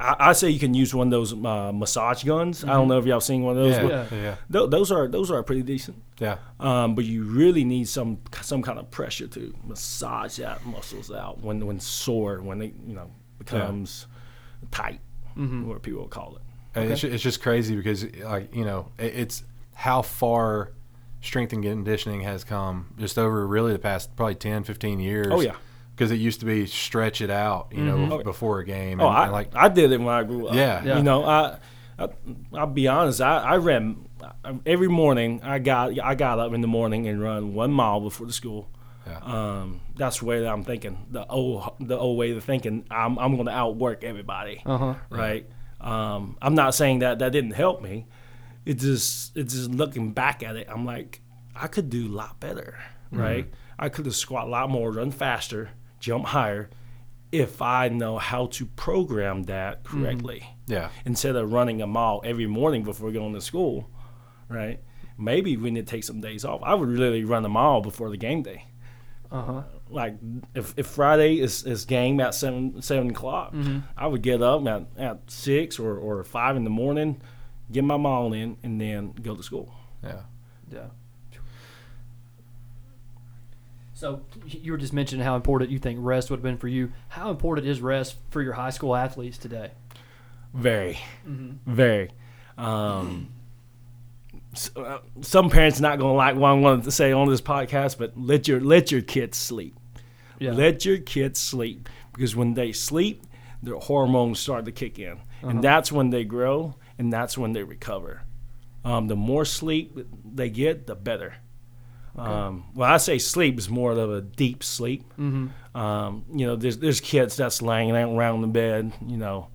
I, I say you can use one of those uh, massage guns. I don't know if y'all seen one of those. Yeah. Yeah. Yeah. Yeah. those are those are pretty decent. Yeah. Um, but you really need some some kind of pressure to massage that muscles out when when sore when they you know becomes tight, what people call it. And It's, it's just crazy because, like, you know, it, it's how far strength and conditioning has come just over really the past probably 10, 15 years. Oh, yeah. Because it used to be stretch it out, you know, Oh, yeah. before a game. Oh, and, I and, like, I did it when I grew up. Yeah. Yeah. You know, I, I I'll be honest. I I ran every morning. I got I got up in the morning and run one mile before the school. Yeah. Um, that's the way that I'm thinking. The old the old way of thinking. I'm I'm going to outwork everybody. Uh huh. right? Um, I'm not saying that that didn't help me. It just it's just looking back at it, I'm like, I could do a lot better, right? I could have squat a lot more, run faster, jump higher, if I know how to program that correctly Yeah. instead of running a mile every morning before going to school, right? Maybe we need to take some days off. I would really run a mile before the game day. Uh huh. Like if, if Friday is, is game at seven seven o'clock, I would get up at, at six or, or five in the morning, get my mile in, and then go to school. Yeah. Yeah. So you were just mentioning how important you think rest would have been for you. How important is rest for your high school athletes today? Very, very. Um, s- some parents not gonna like what I'm going to say on this podcast, but let your let your kids sleep. Yeah. Let your kids sleep because when they sleep, their hormones start to kick in, and that's when they grow and that's when they recover. Um, the more sleep they get, the better. Um, when I say sleep, is more of a deep sleep. Mm-hmm. Um, you know, there's there's kids that's laying around the bed, you know,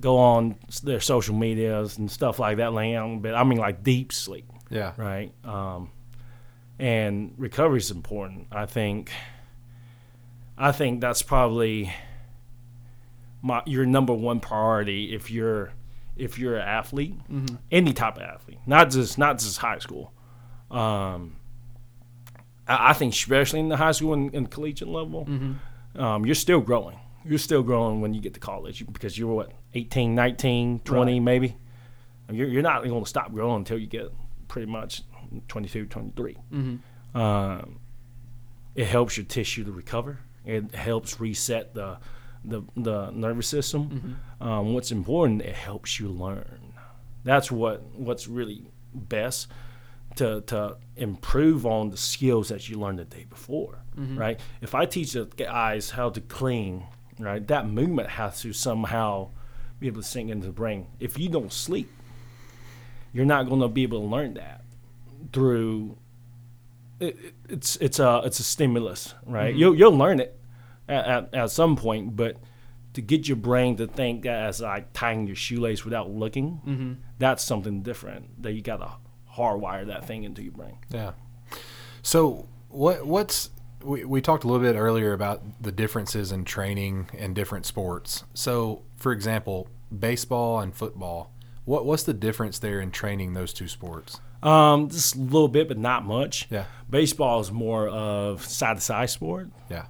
go on their social medias and stuff like that, laying out in bed. I mean, like deep sleep Yeah. right? Um, and recovery is important. I think. I think that's probably my your number one priority if you're if you're an athlete, any type of athlete, not just not just high school. Um, I, I think especially in the high school and, and collegiate level, um, you're still growing. You're still growing when you get to college because you're what 18, 19, 20 Right. maybe. You're, you're not going to stop growing until you get pretty much 22, 23. Um, it helps your tissue to recover. It helps reset the the, the nervous system. Um, what's important, it helps you learn. That's what what's really best to to improve on the skills that you learned the day before, right? If I teach the guys how to clean, right, that movement has to somehow be able to sink into the brain. If you don't sleep, you're not going to be able to learn that through. It, it- it's it's a it's a stimulus, right? Mm-hmm. You'll you'll learn it at, at, at some point, but to get your brain to think as like tying your shoelace without looking, mm-hmm. that's something different. That you got to hardwire that thing into your brain. Yeah. So what what's we, we talked a little bit earlier about the differences in training and different sports. So, for example, baseball and football. What what's the difference there in training those two sports? Um, just a little bit, but not much. Yeah. Baseball is more of side to side sport. Yeah.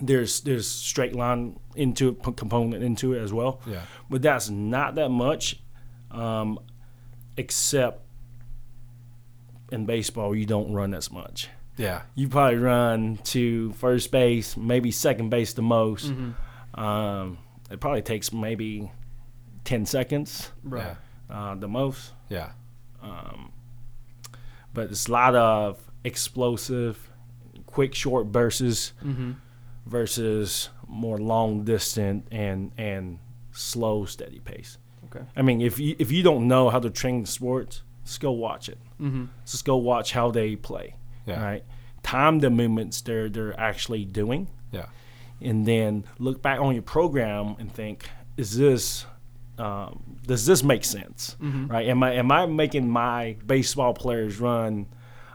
There's there's straight line into it, p- component into it as well. Yeah. But that's not that much, um, except in baseball you don't run as much. Yeah. You probably run to first base, maybe second base the most. Um, it probably takes maybe ten seconds Right. Yeah. uh, the most. Yeah. but it's a lot of explosive, quick, short bursts versus more long distant and and slow, steady pace. Okay. I mean, if you if you don't know how to train the sports, just go watch it. Mm-hmm. Just go watch how they play. Yeah. Right. Time the movements they're they're actually doing, Yeah. and then look back on your program and think, is this um, does this make sense? Right? Am I am I making my baseball players run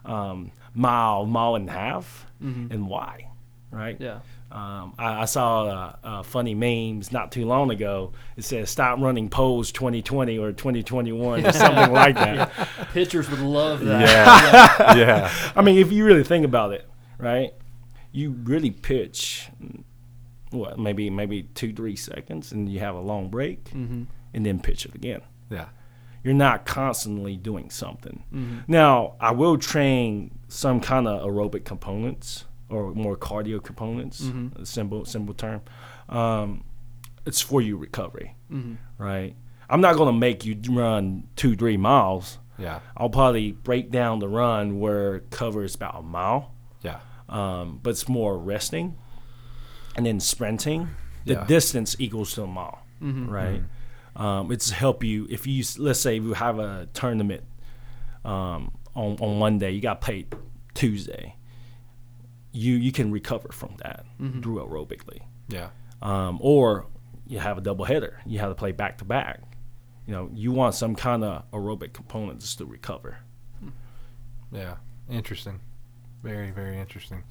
um, mile mile and a half, and why? Right? Yeah. Um, I, I saw uh, uh, funny memes not too long ago. It says "Stop running poles 2020" or 2021 or something like that. Pitchers would love that. Yeah. yeah. I mean, if you really think about it, right? You really pitch what maybe maybe two three seconds, and you have a long break, and then pitch it again. Yeah. You're not constantly doing something. Now, I will train some kind of aerobic components or more cardio components. A simple simple term. Um, it's for your recovery, right? I'm not going to make you run two three miles. Yeah. I'll probably break down the run where it covers about a mile, Yeah. um, but it's more resting and then sprinting. The Yeah. distance equals to a mile, right? Um, it's help you if you let's say you have a tournament um, on on Monday, you got paid Tuesday. You you can recover from that through aerobically Yeah. um, or you have a double header. You have to play back to back. You know, you want some kind of aerobic components to recover. Yeah. Interesting. Very, very interesting.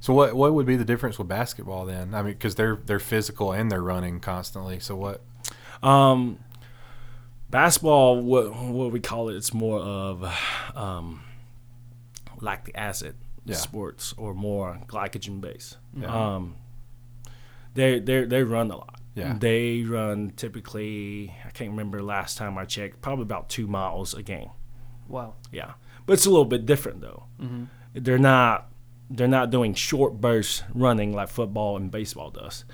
So what what would be the difference with basketball then? I mean, because they're they're physical and they're running constantly. So what? Um, basketball, what what we call it, it's more of um, lactic acid Yeah. sports or more glycogen based. Yeah. Um, they they they run a lot. Yeah. They run typically. I can't remember last time I checked. Probably about two miles a game. Wow. Yeah, but it's a little bit different though. They're not they're not doing short bursts running like football and baseball does.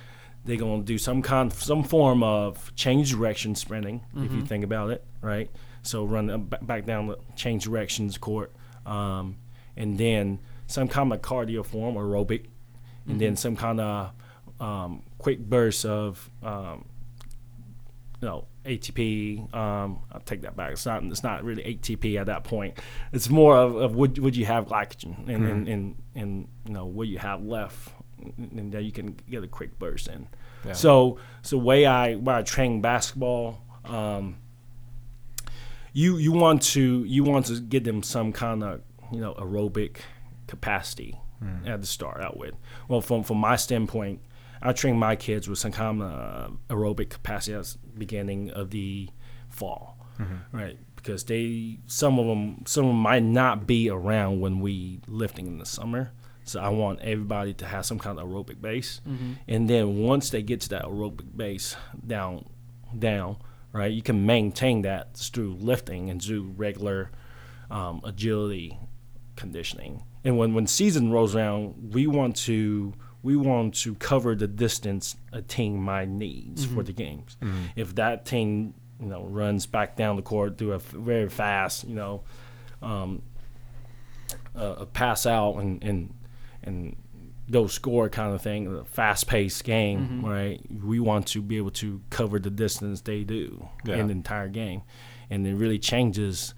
They're gonna do some kind some form of change direction sprinting if you think about it, right? So run back down the change directions court, um, and then some kind of cardio form aerobic, and then some kind of um, quick bursts of um, you know ATP. Um, I'll take that back. It's not. It's not really ATP at that point. It's more of, of would would you have glycogen and and, and and you know what you have left, and then you can get a quick burst in. Yeah. So so way I way I train basketball. Um, you you want to you want to get them some kind of you know aerobic capacity hmm. at the start out with. Well, from from my standpoint, I train my kids with some kind of uh, aerobic capacity at the beginning of the fall, mm-hmm. right? Because they some of them some of them might not be around when we lifting in the summer. So I want everybody to have some kind of aerobic base, mm-hmm. and then once they get to that aerobic base down down, right? You can maintain that through lifting and through regular um, agility conditioning. And when when season rolls around, we want to we want to cover the distance a team might needs for the games. If that team you know runs back down the court through a very fast you know um, uh, a pass out and and and go score kind of thing, a fast paced game, right? We want to be able to cover the distance they do Yeah. in the entire game, and it really changes.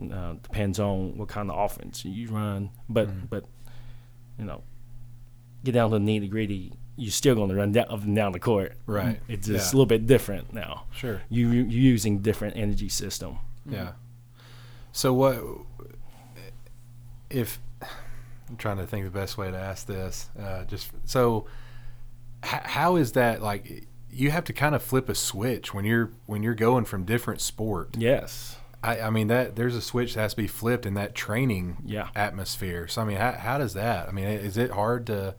Uh, depends on what kind of offense you run, but but you know, get down to the nitty gritty. You're still going to run down, up and down the court, Right. It's Yeah. just a little bit different now. Sure. You you're using different energy system. Yeah. So what if I'm trying to think the best way to ask this? Uh, just so h- how is that like? You have to kind of flip a switch when you're when you're going from different sport. Yes. I, I mean that there's a switch that has to be flipped in that training Yeah. atmosphere. So I mean, how, how does that? I mean, is it hard to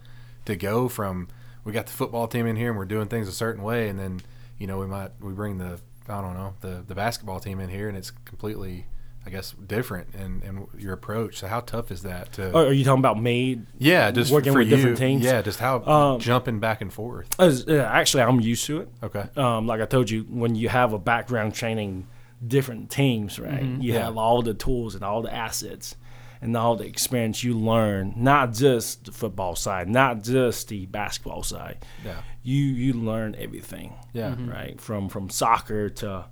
to go from we got the football team in here and we're doing things a certain way, and then you know we might we bring the I don't know the the basketball team in here and it's completely I guess different in, in your approach. So how tough is that to? Or are you talking about me? yeah, just working for with you, different teams? Yeah, just how Um, jumping back and forth. Uh, actually, I'm used to it. Okay. um, like I told you, when you have a background training different teams, right? You Mm-hmm. Yeah. have all the tools and all the assets and all the experience you learn, not just the football side, not just the basketball side. Yeah. You you learn everything. Yeah. Mhm. Right. From from soccer to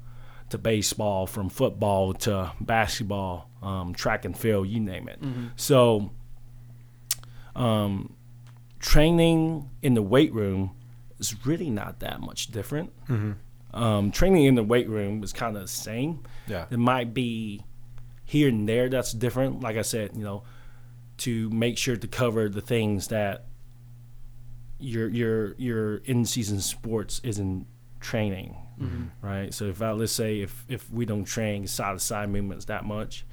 to baseball, from football to basketball, um, track and field, you name it. So um, training in the weight room is really not that much different. Um, training in the weight room is kind of the same. Yeah. It might be here and there that's different. Like I said, you know, to make sure to cover the things that your your your in season sports isn't training, right? So if I let's say if if we don't train side to side movements that much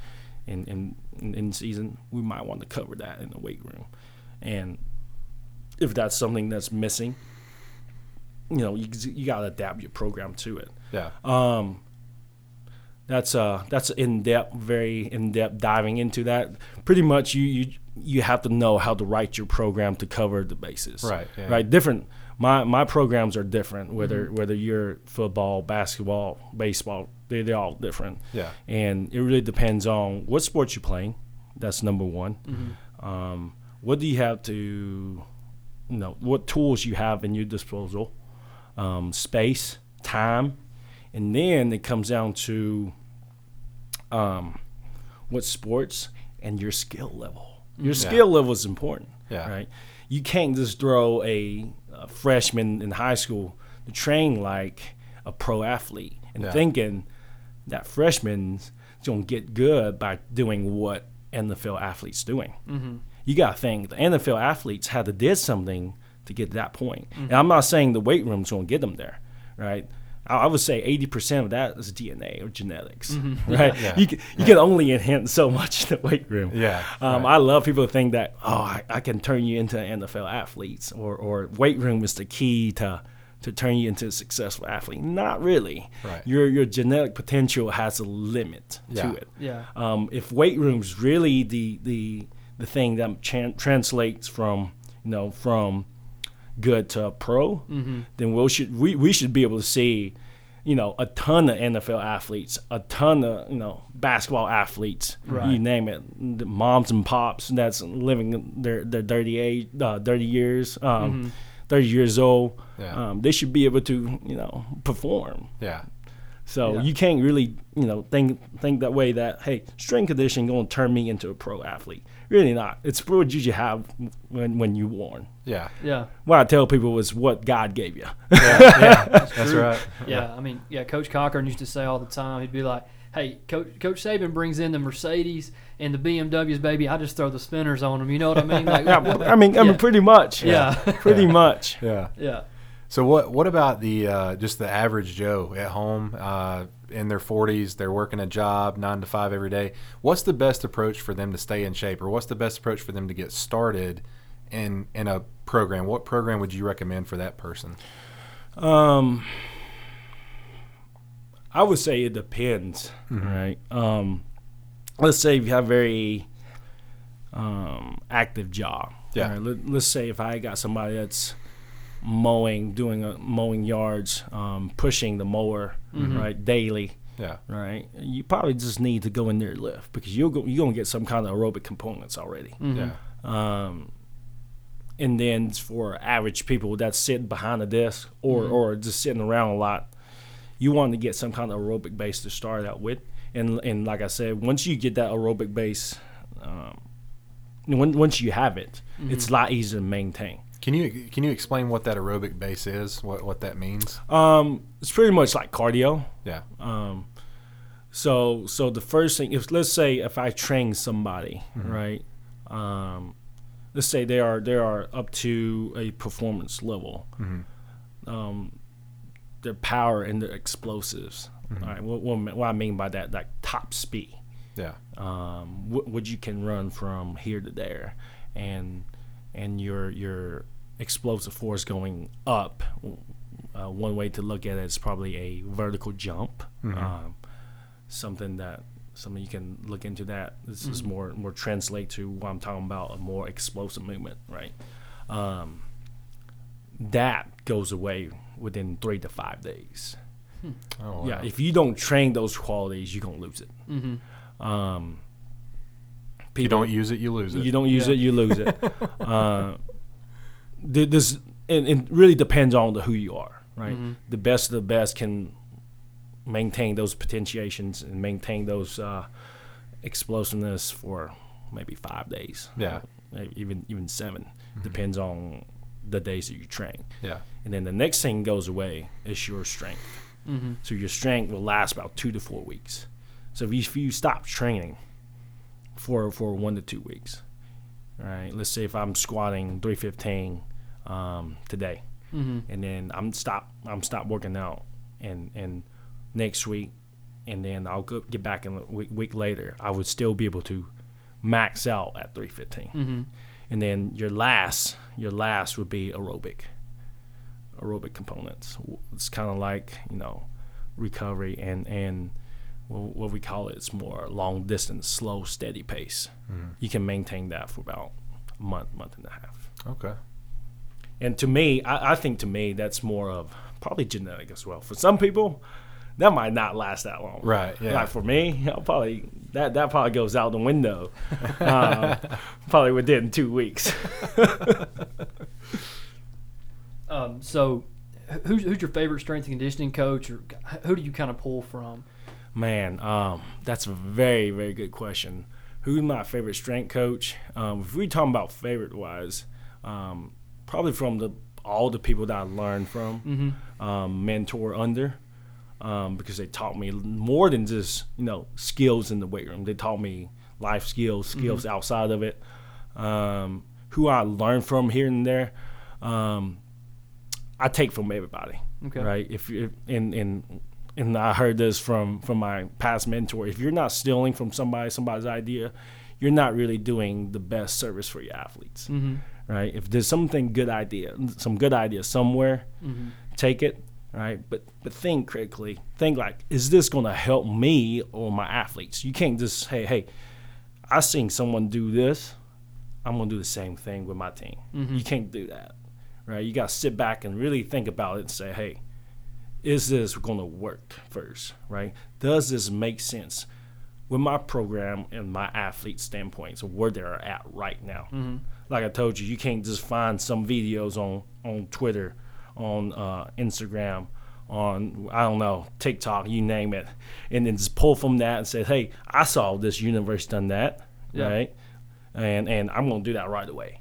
in in in, in season, we might want to cover that in the weight room, and if that's something that's missing, you know, you you gotta adapt your program to it. Yeah. Um, that's uh that's in depth, very in depth diving into that. Pretty much, you you you have to know how to write your program to cover the bases. Right, yeah. Right. Different. My my programs are different. Whether whether you're football, basketball, baseball, they they're all different. Yeah. And it really depends on what sport you're playing. That's number one. Um, what do you have to, you know, what tools you have in your disposal, um, space, time, and then it comes down to um, what sports and your skill level. Your skill level is important. Yeah. Right. You can't just throw a, a freshman in high school to train like a pro athlete and Yeah. thinking that freshman's gonna get good by doing what NFL athletes doing. you got to think the NFL athletes had to did something to get to that point. And I'm not saying the weight room's going to get them there, right? I I would say 80% of that is DNA or genetics, right? Yeah. You, can, you can only enhance so much in the weight room. Yeah, Um, right. I love people to think that, oh, I, I can turn you into NFL athletes or, or weight room is the key to, to turn you into a successful athlete. Not really. Right. Your, your genetic potential has a limit Yeah. to it. Yeah. Um, if weight room's really the the the thing that chan- translates from you know from good to a pro, then we should we, we should be able to see you know a ton of NFL athletes, a ton of you know basketball athletes, Right. you name it, the moms and pops that's living their their dirty age, uh, dirty years, um, thirty years old. Yeah. Um, they should be able to you know perform. yeah, So Yeah. you can't really, you know, think think that way that hey, strength conditioning going to turn me into a pro athlete. Really not. It's what you should have when when you born. yeah, Yeah. What I tell people is what God gave you. yeah, yeah. That's right. Yeah, I mean, yeah, Coach Cochran used to say all the time, he'd be like, hey, Coach, Coach Saban brings in the Mercedes and the BMWs, baby. I just throw the spinners on them. You know what I mean? Like, I mean, I mean, Yeah. pretty much. Yeah. pretty much. Yeah. yeah. So what what about the uh, just the average Joe at home uh, in their 40s? They're working a job nine to five every day. What's the best approach for them to stay in shape, or what's the best approach for them to get started in in a program? What program would you recommend for that person? Um, I would say it depends, right? Um, let's say if you have a very um, active job. Yeah. right? Let, let's say if I got somebody that's mowing, doing a, mowing yards, um, pushing the mower, right, daily, Yeah, right? You probably just need to go in there and lift because you'll go, you're gonna get some kind of aerobic components already. yeah, Um, and then for average people that sit behind a desk or, or just sitting around a lot, you want to get some kind of aerobic base to start out with. And, and like I said, once you get that aerobic base, um, when, once you have it, it's a lot easier to maintain. Can you can you explain what that aerobic base is? What what that means? Um, it's pretty much like cardio. Yeah, Um, so so the first thing, if let's say if I train somebody, right? Um, let's say they are they are up to a performance level. Um, their power and their explosives. All right, what, what, what I mean by that, like top speed. yeah, Um, what, what you can run from here to there, and and your your explosive force going up. Uh, one way to look at it is probably a vertical jump. Um, something that something you can look into that. This is more more translate to what I'm talking about a more explosive movement, right? Um, that goes away within three to five days. oh, Yeah, wow. if you don't train those qualities, you're gonna lose it. Um, you don't use it, you lose it. you don't use it, you lose it. uh, this and it really depends on the who you are, right? Mm-hmm. The best of the best can maintain those potentiations and maintain those uh, explosiveness for maybe five days. Yeah. maybe even even 7 mm-hmm. Depends on the days that you train. yeah, And then the next thing goes away is your strength. Mm-hmm. So your strength will last about two to four weeks. So if you, if you stop training for for one to two weeks, all right. Let's say if I'm squatting 315 um, today, mm-hmm. and then I'm stop I'm stop working out, and and next week, and then I'll go, get back in a week, week later, I would still be able to max out at 315. Mm-hmm. And then your last your last would be aerobic aerobic components. It's kind of like you know recovery and and what we call it. It's more long distance, slow, steady pace. Mm-hmm. You can maintain that for about a month, month and a half. okay, And to me, I, I think to me that's more of probably genetic as well. For some people, that might not last that long. Right, yeah. Like for me, I'll probably that that probably goes out the window. um, probably within two weeks. Um, so, who's, who's your favorite strength and conditioning coach, or who do you kind of pull from? Man, um, that's a very, very good question. Who's my favorite strength coach? Um, if we're talking about favorite wise, um, probably from the all the people that I learned from, um, mentor under, um, because they taught me more than just you know skills in the weight room. They taught me life skills, skills outside of it. um, who I learned from here and there, um, I take from everybody. Okay. Right. If you and and and I heard this from from my past mentor. If you're not stealing from somebody somebody's idea, you're not really doing the best service for your athletes. Mm-hmm. Right. If there's something good idea, some good idea somewhere, Mm-hmm. take it. Right. But but think critically. Think like, is this going to help me or my athletes? You can't just hey hey, I seen someone do this. I'm gonna do the same thing with my team. You can't do that, right? You gotta sit back and really think about it and say, hey, is this gonna work first, right? Does this make sense with my program and my athlete standpoints of where they're at right now? Like I told you, you can't just find some videos on on Twitter, on uh, Instagram, on I don't know TikTok, you name it, and then just pull from that and say, hey, I saw this universe done that, Yeah. right? And and I'm gonna do that right away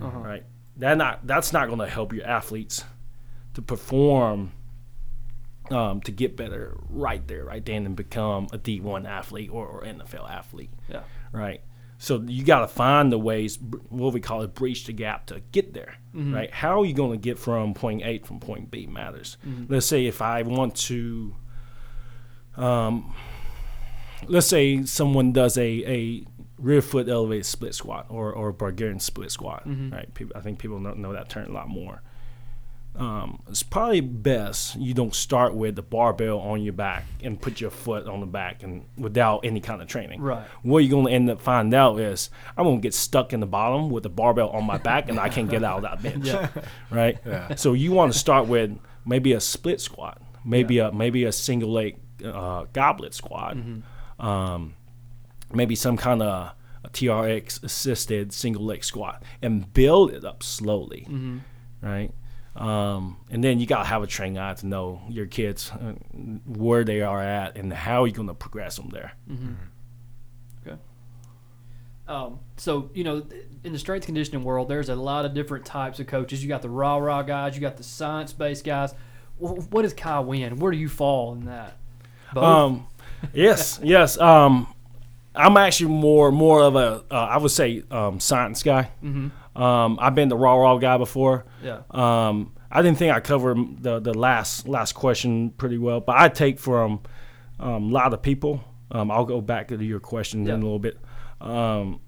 Uh-huh. right? That not that's not to help your athletes to perform, um, to get better right there, right then, and become a D1 athlete or, or NFL athlete, Yeah. right? So you got to find the ways, what we call it, breach the gap to get there, mm-hmm. right? How are you going to get from point A from point B matters. Mm-hmm. Let's say if I want to, um, let's say someone does a, a rear foot elevated split squat or, or Bulgarian split squat, mm-hmm. right? People, I think people know, know that term a lot more. Um, it's probably best you don't start with the barbell on your back and put your foot on the back and without any kind of training. Right. What you're gonna end up finding out is I'm gonna get stuck in the bottom with the barbell on my back and I can't get out of that bench. Right. So you want to start with maybe a split squat, maybe a maybe a single leg uh, goblet squat, um, maybe some kind of TRX assisted single leg squat, and build it up slowly. Right. Um, and then you gotta have a trained eye to know your kids uh, where they are at and how you're gonna progress them there. Okay. Um, so you know, in the strength conditioning world, there's a lot of different types of coaches. You got the rah rah guys, you got the science based guys. Wh- What is Kai Wen? Where do you fall in that? Both? Um, yes, yes. Um, I'm actually more more of a uh, I would say um, science guy. Mm-hmm. Um, I've been the raw raw guy before. yeah. Um, I didn't think I covered the the last last question pretty well, but I take from um, a lot of people. Um, I'll go back to your question in a little bit. Um,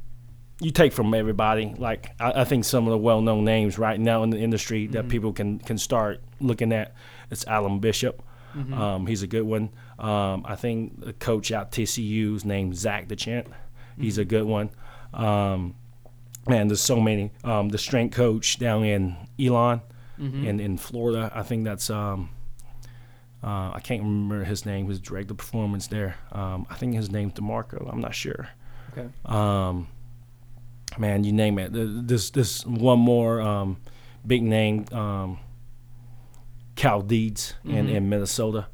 you take from everybody. Like I, I think some of the well known names right now in the industry that people can can start looking at. It's Alan Bishop. Um, he's a good one. Um, I think the coach out TCU is named Zach DeChant. He's a good one. Um, man, there's so many. Um, the strength coach down in Elon, in in Florida. I think that's um, uh, I can't remember his name. His director of performance there. Um, I think his name's Demarco. I'm not sure. Okay. Um, man, you name it. This this one more um, big name, um, Cal Dietz in, in Minnesota.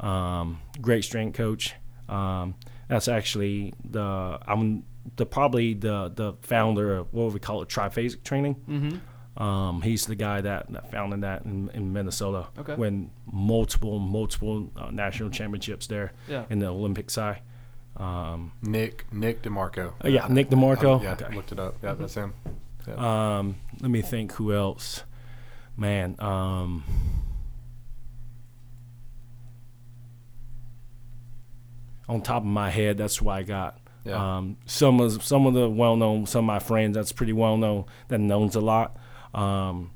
Um, great strength coach. Um, that's actually the I'm the probably the the founder of what we call it triphasic training. Mm-hmm. Um, he's the guy that, that founded that in, in Minnesota. Okay. When multiple multiple uh, national championships there Yeah. in the Olympic side. Um, Nick Nick DeMarco. uh, yeah, Nick DeMarco. yeah, Okay. looked it up. Yeah, that's him. Um, let me think who else. Man, um, on top of my head, that's what I got. Yeah. Um, some of some of the well known, some of my friends that's pretty well known that knows a lot. Um,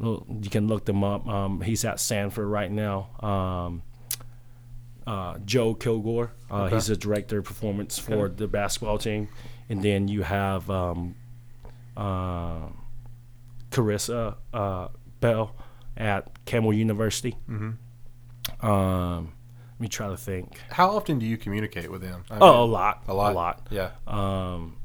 you can look them up. Um, he's at Stanford right now. Um, uh, Joe Kilgore, uh, Okay. he's the director of performance for the basketball team, and then you have um, uh, Carissa uh, Bell at Campbell University. Mm-hmm. Um, let me try to think. How often do you communicate with them? I Oh, a lot, a lot. a lot. Yeah. Um,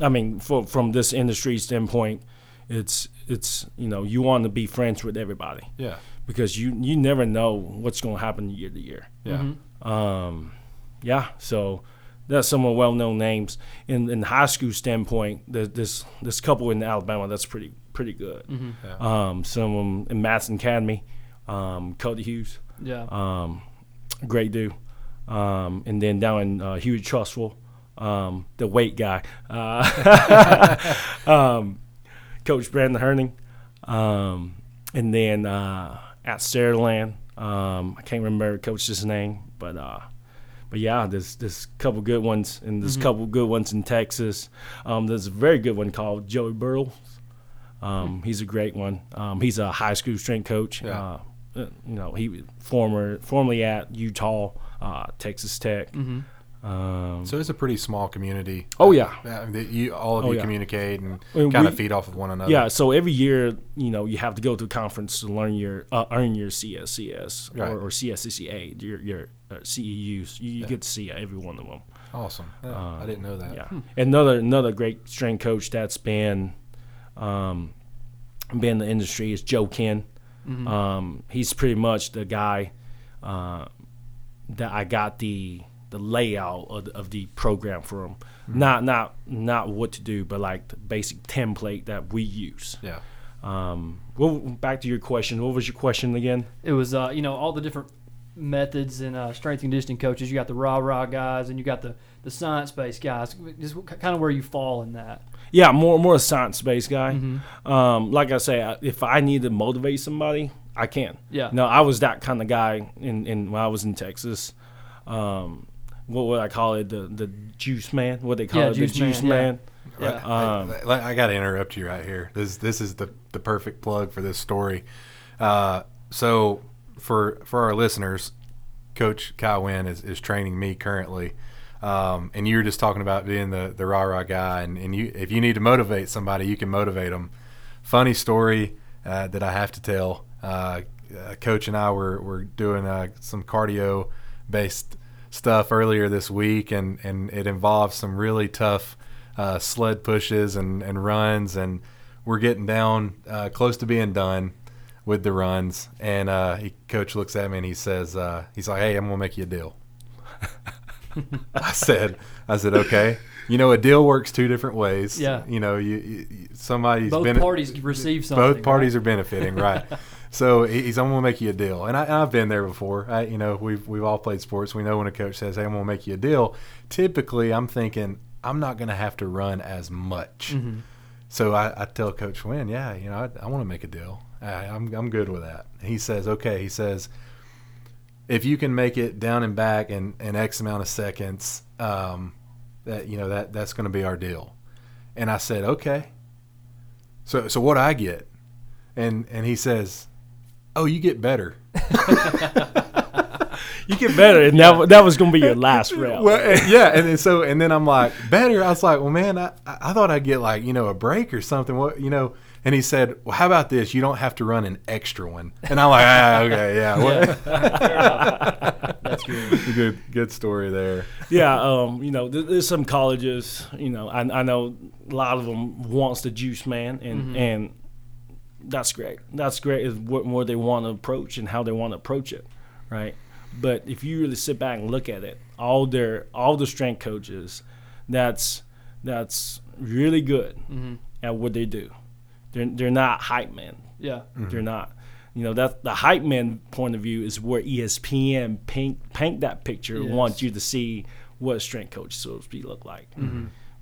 I mean, for, from this industry standpoint, it's it's you know you want to be friends with everybody Yeah. because you you never know what's going to happen year to year. Yeah. Um, yeah, so that's some of the well-known names in in high school standpoint. There's this this couple in Alabama that's pretty pretty good. Um, some of them in Madison Academy, um, Cody Hughes, Yeah. um, great dude. Um, and then down in uh, Hewitt-Trussville, um, the weight guy, uh, um, Coach Brandon Herning, um, and then uh, at Saraland, um, I can't remember coach's name, but uh, but yeah, there's there's a couple good ones, and there's a couple good ones in Texas. Um, there's a very good one called Joey Burrow. Um, he's a great one. Um, he's a high school strength coach. Yeah. Uh, you know, he former formerly at Utah, uh, Texas Tech. Um, So it's a pretty small community. oh yeah, Uh, that you all of Oh, you yeah. communicate and And kind of feed off of one another. yeah. So every year, you know, you have to go to a conference to learn your uh, earn your CSCS Right. or, or CSCCA, your your uh, CEUs. You, you get to see every one of them. awesome. Yeah, I didn't know that. Yeah. Another another great strength coach that's been um, been in the industry is Joe Kenn. Um, he's pretty much the guy uh, that I got the the layout of the, of the program from. Not not not what to do, but like the basic template that we use. Yeah. Um, well, back to your question. What was your question again? It was uh, you know all the different methods and uh, strength and conditioning coaches. You got the rah rah guys and you got the the science based guys. Just kind of where you fall in that. Yeah, more more a science based guy. Um, like I say, if I need to motivate somebody, I can. Yeah. No, I was that kind of guy in, in when I was in Texas. Um, what would I call it? The the juice man. What they call Yeah, it? juice the juice man, man. Yeah. Um, I, I got to interrupt you right here. This this is the the perfect plug for this story. Uh, so for for our listeners, Coach Kai Wen is, is training me currently. Um, and you were just talking about being the, the rah rah guy, and, and you if you need to motivate somebody, you can motivate them. Funny story uh, that I have to tell. Uh, Coach and I were, were doing uh, some cardio based stuff earlier this week, and, and it involves some really tough uh, sled pushes and, and runs, and we're getting down uh, close to being done with the runs. And uh, he, Coach looks at me and he says, he's like, "Hey, I'm gonna make you a deal." I said, I said, okay. You know, a deal works two different ways. Yeah. You know, you, you somebody's Both bene- parties receive something. both parties right? are benefiting, right? so he's, I'm gonna make you a deal, and I, I've been there before. I, you know, we've we've all played sports. We know when a coach says, "Hey, I'm gonna make you a deal." Typically, I'm thinking I'm not gonna have to run as much. Mm-hmm. So I, I tell Coach Wen, yeah, you know, I, I want to make a deal. I, I'm I'm good with that. He says, okay. He says, if you can make it down and back in, in X amount of seconds, um, that you know that that's going to be our deal. And I said, okay. So so what do I get? And and he says, oh, you get better. you get better, and that that was gonna be your last round. Well, and- yeah, and then so and then I'm like better. I was like, well, man, I, I thought I'd get like you know a break or something. What you know? And he said, well, how about this? You don't have to run an extra one. And I'm like, ah, okay, yeah, well, That's good. good good story there. yeah, um, you know, there, there's some colleges, you know, I, I know a lot of them wants the juice man, and and that's great. That's great is what more they want to approach and how they want to approach it, right? But if you really sit back and look at it, all their all the strength coaches, that's that's really good at what they do. They're they're not hype men. Yeah. They're not. You know that the hype man point of view is where ESPN paint paint that picture and Yes. wants you to see what a strength coach is supposed to be look like.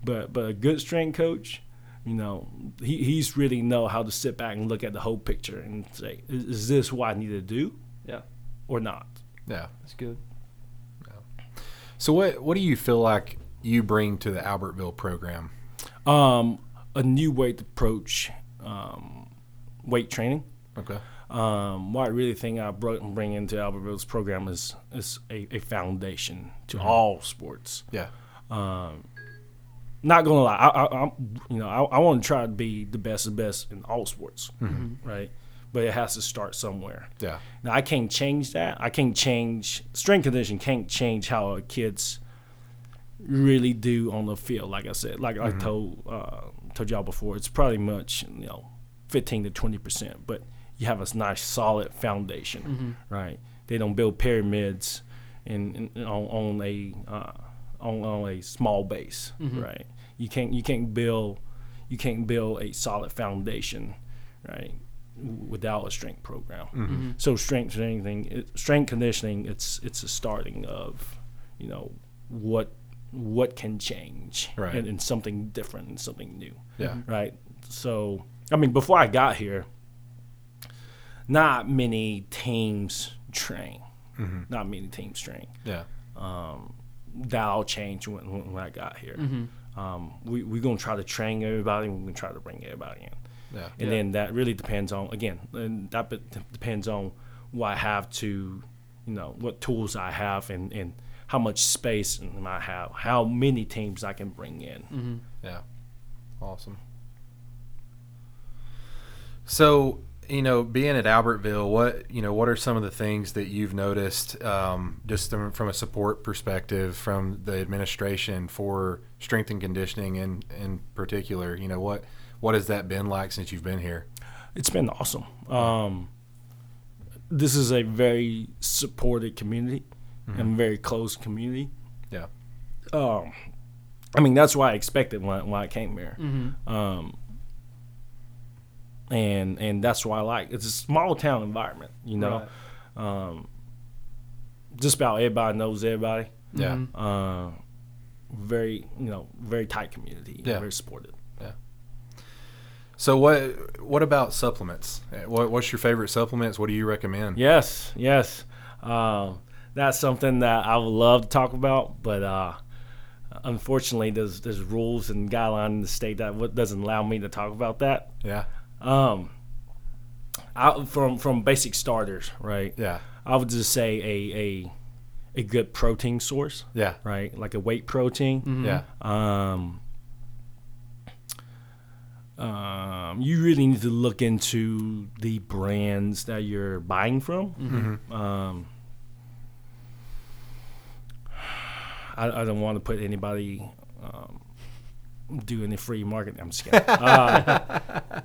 But but a good strength coach, you know, he, he's really know how to sit back and look at the whole picture and say, is, is this what I need to do Yeah. or not? Yeah. That's good. So what what do you feel like you bring to the Albertville program? Um, a new way to approach um, weight training. Okay. Um, what I really think I brought, bring into Albertville's program is is a, a foundation to all sports. Yeah. Not gonna lie, I, I, I'm you know I, I want to try to be the best of best in all sports, right? But it has to start somewhere. Yeah. Now I can't change that. I can't change strength condition. Can't change how a kids really do on the field. Like I said, like I told uh, told y'all before, it's probably much you know, fifteen to twenty percent. But you have a nice solid foundation, mm-hmm. right? They don't build pyramids in, in on, on a uh, on, on a small base, mm-hmm. right? You can't you can't build you can't build a solid foundation, right? Without a strength program. Mm-hmm. So strength training, it- strength conditioning, it's it's a starting of, you know, what what can change Right. and, and something different and something new Yeah. right so i mean before i got here not many teams train mm-hmm. not many teams train Yeah. Um, that all changed when, when when I got here. Mm-hmm. Um, we we're gonna try to train everybody. We're gonna try to bring everybody in, Yeah. and then that really depends on again, and that be- depends on what I have to, you know, what tools I have, and and how much space I have, how many teams I can bring in. Yeah. Awesome. So, you know, being at Albertville, what you know, what are some of the things that you've noticed, um, just from from a support perspective, from the administration for strength and conditioning, in in particular? You know, what what has that been like since you've been here? It's been awesome. Um, this is a very supported community and very close community. Yeah. um, I mean, that's what I expected when, when I came here. Mm-hmm. Um, and and that's why I like it's a small town environment, you know. Um, just about everybody knows everybody. Yeah. Mm-hmm. Uh, very you know very tight community. Yeah. very supported. Yeah. So what what about supplements? What, what's your favorite supplements? What do you recommend? Yes, yes. Um, that's something that I would love to talk about, but uh, unfortunately, there's there's rules and guidelines in the state that what doesn't allow me to talk about that. Yeah. Um, I, from from basic starters, right? Yeah. I would just say a a a good protein source, Yeah. right? Like a whey protein. Yeah. Um, um, you really need to look into the brands that you're buying from. Um, I, I don't want to put anybody um, do any free marketing. I'm just kidding. Uh,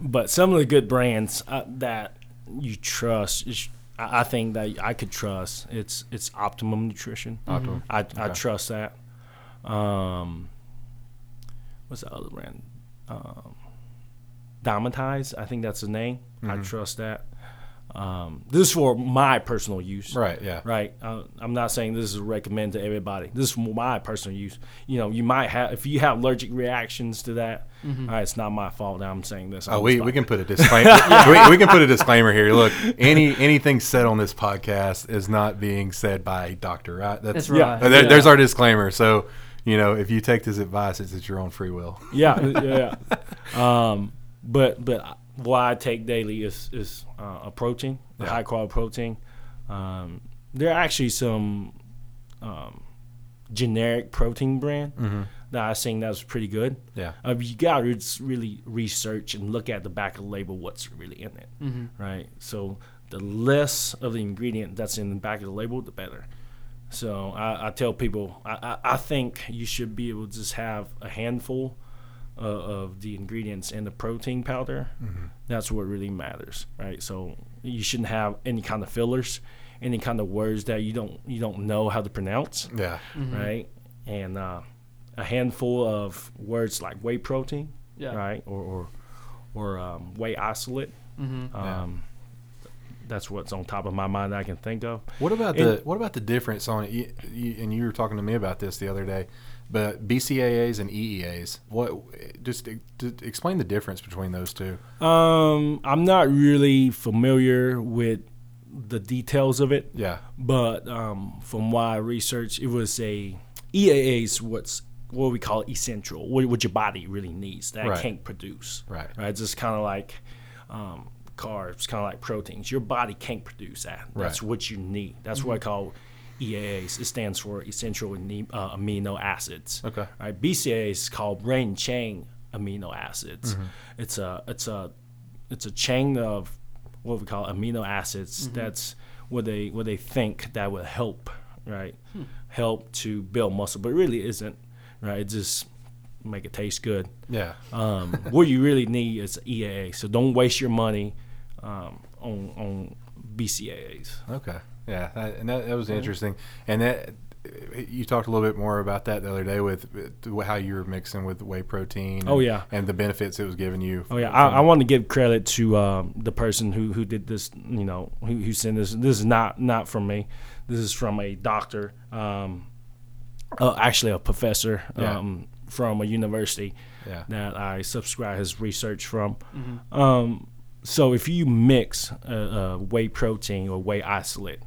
but some of the good brands uh, that you trust is. I I think that I could trust. It's it's Optimum Nutrition. Optimum. I, I Okay. trust that. Um, what's the other brand? Um, Dymatize, I think that's the name. I Mm-hmm. trust that. Um, this is for my personal use. Right. Yeah. Right. Uh, I'm not saying this is recommend to everybody. This is for my personal use. You know, you might have if you have allergic reactions to that. all right, it's not my fault that I'm saying this. Oh, we, the we can put a disclaimer. we, we can put a disclaimer here. Look, any anything said on this podcast is not being said by a doctor, right? That's Yeah. right. Uh, there- Yeah. There's our disclaimer. So, you know, if you take this advice, it's at your own free will. yeah, yeah. yeah. Um, but but what I take daily is is uh, a protein, a Yeah. high quality protein. Um, there are actually some um, generic protein brand that I seen that was pretty good. Yeah. Uh, you got to really research and look at the back of the label, what's really in it, right? So the less of the ingredient that's in the back of the label, the better. So I, I tell people, I, I, I think you should be able to just have a handful uh, of the ingredients in the protein powder. That's what really matters, right? So you shouldn't have any kind of fillers, any kind of words that you don't you don't know how to pronounce Yeah. right? And uh, a handful of words like whey protein, Yeah. right, or or, or um, whey isolate. Mm-hmm. Um, That's what's on top of my mind that I can think of. What about And- the what about the difference on it? You, you, and you were talking to me about this the other day, but BCAAs and EAAs. What just to explain the difference between those two? Um, I'm not really familiar with the details of it, Yeah. but um, from what I researched, it was a EAA is what's what we call essential, what, what your body really needs that it Right. can't produce. Right. Right. It's just kind of like um, carbs, kind of like proteins. Your body can't produce that. That's Right. what you need. That's what I call EAAs. It stands for essential uh, amino acids. Okay. Right. BCAAs is called branch chain amino acids. Mm-hmm. It's a it's a it's a chain of what we call amino acids. Mm-hmm. That's what they what they think that will help, right? Hmm. Help to build muscle, but it really isn't, right? It just make it taste good. Yeah. Um, what you really need is EAA. So don't waste your money um, on on BCAAs. Okay. Yeah, that, and that, that was interesting. And that you talked a little bit more about that the other day with how you were mixing with whey protein. Oh, and- yeah. and the benefits it was giving you. Oh yeah, I, I want to give credit to um, the person who, who did this. You know, who, who sent this. This is not not from me. This is from a doctor. Um, uh, actually a professor Yeah. um, from a university Yeah. that I subscribe his research from. Um, so if you mix uh, uh, whey protein or whey isolate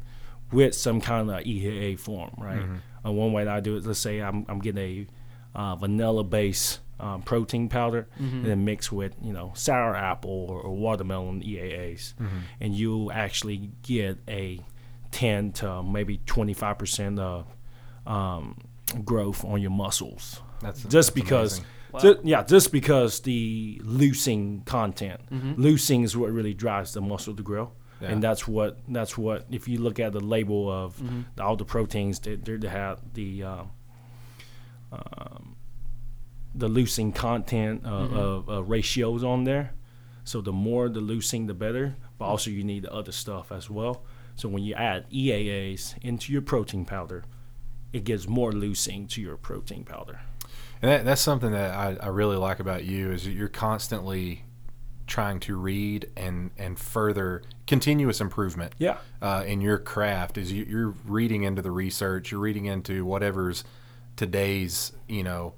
with some kind of EAA form, right? Uh, one way that I do it, let's say I'm, I'm getting a uh, vanilla base um, protein powder and then mix with you know sour apple or, or watermelon EAAs, and you'll actually get a 10 to maybe 25 percent of um, growth on your muscles. That's just that's because amazing. ju- yeah just because the leucine content. Leucine is what really drives the muscle to grow Yeah. and that's what that's what if you look at the label of the, all the proteins that they, they have the um, um, the leucine content uh, of uh, ratios on there. So the more the leucine the better but also you need the other stuff as well. So when you add EAAs into your protein powder it gives more leucine to your protein powder. And that, that's something that I, I really like about you is that you're constantly trying to read and and further continuous improvement. Yeah. Uh, in your craft is you, you're reading into the research, you're reading into whatever's today's you know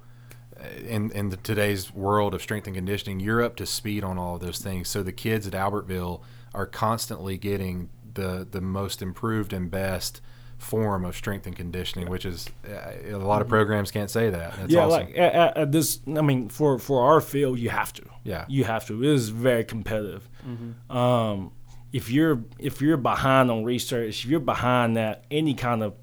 in in the, today's world of strength and conditioning. You're up to speed on all of those things. So the kids at Albertville are constantly getting the the most improved and best form of strength and conditioning, which is uh, a lot of programs can't say that. That's Mm-hmm. yeah, awesome. like at, at, at this. I mean, for for our field, you have to. Yeah. you have to. It is very competitive. Um, if you're if you're behind on research, if you're behind that any kind of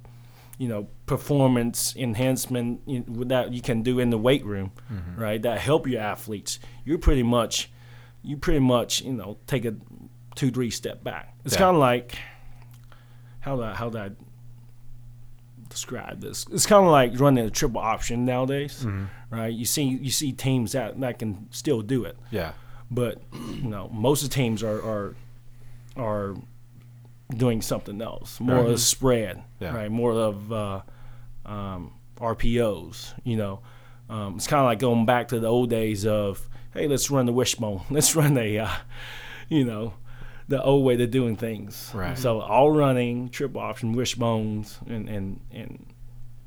you know performance enhancement you know, that you can do in the weight room, mm-hmm. right? That help your athletes. You're pretty much you pretty much you know take a two three step back. It's Yeah. kind of like how do I, how I describe this? It's kind of like running a triple option nowadays, mm-hmm. right? You see you see teams that that can still do it, yeah. but you know most of the teams are are are doing something else, more of a spread, Yeah. right? More of uh, um, RPOs, you know. Um, it's kind of like going back to the old days of, hey, let's run the wishbone, let's run the, uh, you know, the old way of doing things. Right. So all running, triple option, wishbones, and and and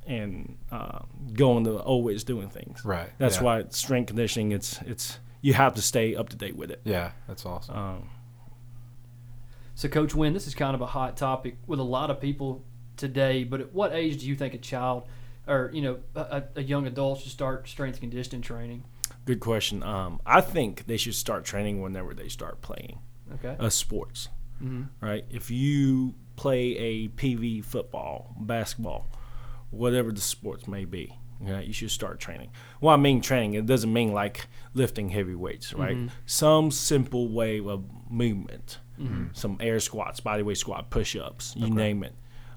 and uh, going the old ways doing things. Right, That's yeah. why strength conditioning. It's it's you have to stay up to date with it. Yeah, that's awesome. Um, So, Coach Wen, this is kind of a hot topic with a lot of people today. But at what age do you think a child, or you know, a, a young adult should start strength conditioning training? good question. Um, I think they should start training whenever they start playing Okay. uh, sports. Right. If you play a peewee football, basketball, whatever the sports may be, yeah, you should start training. Well, I mean training. It doesn't mean like lifting heavy weights, right? Some simple way of movement, some air squats, body weight squat, push ups, you name it.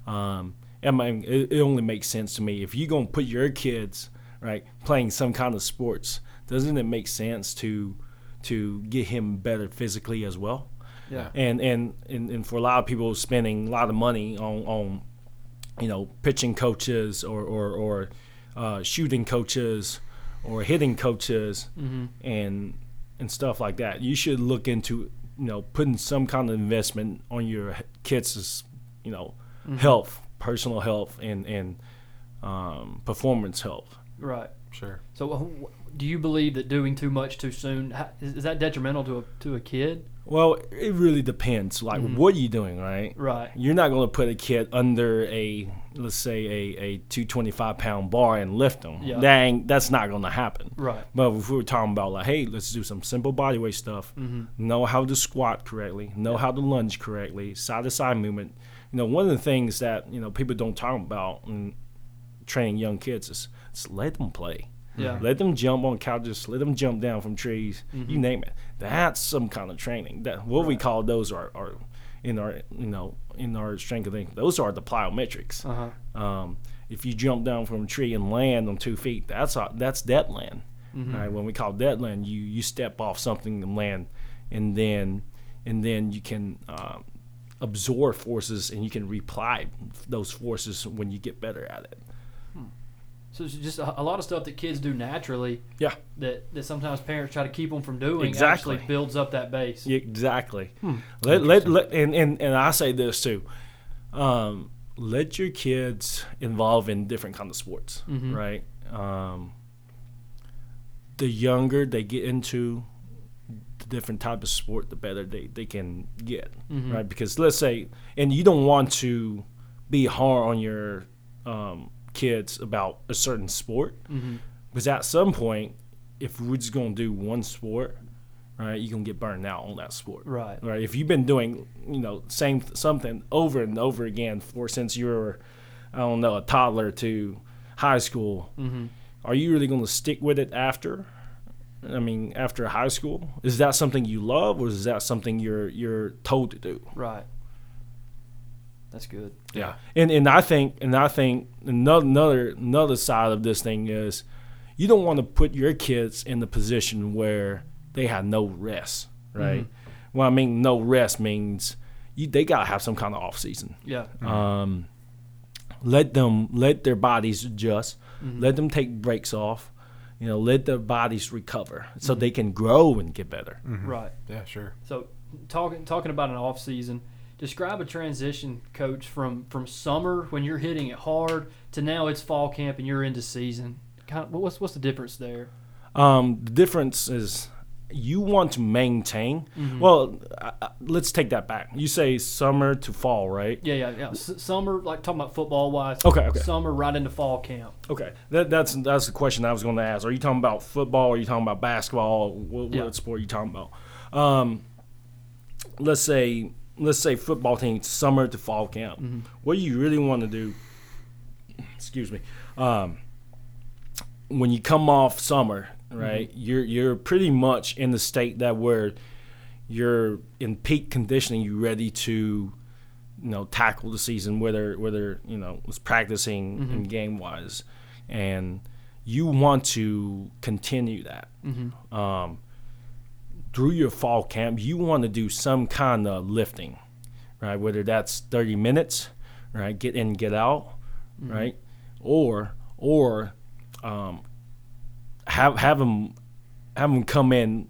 Um, I mean, it, it only makes sense to me if you're gonna put your kids right playing some kind of sports. Doesn't it make sense to to get him better physically as well? Yeah. and and, and and for a lot of people spending a lot of money on on you know pitching coaches or or, or uh, shooting coaches or hitting coaches and and stuff like that you should look into you know putting some kind of investment on your kids' you know health personal health and and um, performance health Right. sure. So, do you believe that doing too much too soon is, is that detrimental to a to a kid? Well it really depends like what are you doing right Right. You're not going to put a kid under a let's say a, a 225 pound bar and lift them. Yeah. That ain't, that's not going to happen. Right. But if we were talking about like, hey, let's do some simple body weight stuff. Mm-hmm. Know how to squat correctly. Know how to lunge correctly. Side to side movement. You know, one of the things that you know people don't talk about in training young kids is, is let them play. Yeah. Let them jump on couches. Let them jump down from trees. Mm-hmm. You name it. That's some kind of training. That what we call those are, are in our you know in our strength and thing. Those are the plyometrics. Uh-huh. Um, if you jump down from a tree and land on two feet, that's that's dead land. Mm-hmm. Right? When we call dead land, you you step off something and land, and then and then you can um, absorb forces and you can reply those forces when you get better at it. So it's just a, a lot of stuff that kids do naturally Yeah. that, that sometimes parents try to keep them from doing Exactly. actually builds up that base. Yeah, Exactly. Let, let, let, and, and, and I say this too. Um, let your kids involve in different kind of sports, Mhm. right? Um, the younger they get into the different type of sport, the better they, they can get, Mhm. right? Because let's say, and you don't want to be hard on your um, kids about a certain sport, Mhm. because at some point, if we're just gonna do one sport, right, you're gonna get burned out on that sport, Right. right? If you've been doing, you know, same something over and over again for since you were, I don't know, a toddler to high school, Mm-hmm. are you really to stick with it after? I mean, after high school, is that something you love, or is that something you're you're told to do? Right. That's good. Yeah. And and I think and I think another another another side of this thing is, you don't want to put your kids in the position where they have no rest, right? Mm-hmm. Well, I mean, no rest means you they gotta have some kind of off season. Yeah. Mm-hmm. Um, let them let their bodies adjust. Mm-hmm. Let them take breaks off. You know, let their bodies recover so they can grow and get better. Right. Yeah, sure. So talking talking about an off season, describe a transition, coach, from from summer when you're hitting it hard to now it's fall camp and you're into season. Kind of, what's what's the difference there? Um, the difference is you want to maintain. Well, I, I, let's take that back. You say summer to fall, right? Yeah, yeah, yeah. S- summer, like talking about football wise. Okay, okay. Summer right into fall camp. Okay, that, that's that's the question I was going to ask. Are you talking about football? Are you talking about basketball? What, Yeah. what sport are you talking about? Um, let's say let's say football team summer to fall camp. What do you really want to do? Excuse me. Um, when you come off summer, right? You're you're pretty much in the state that where you're in peak conditioning. You're ready to you know tackle the season whether whether you know was practicing and game wise and you want to continue that um, through your fall camp you want to do some kind of lifting right? Whether that's 30 minutes right? Get in get out right? Or or um, have have them have them come in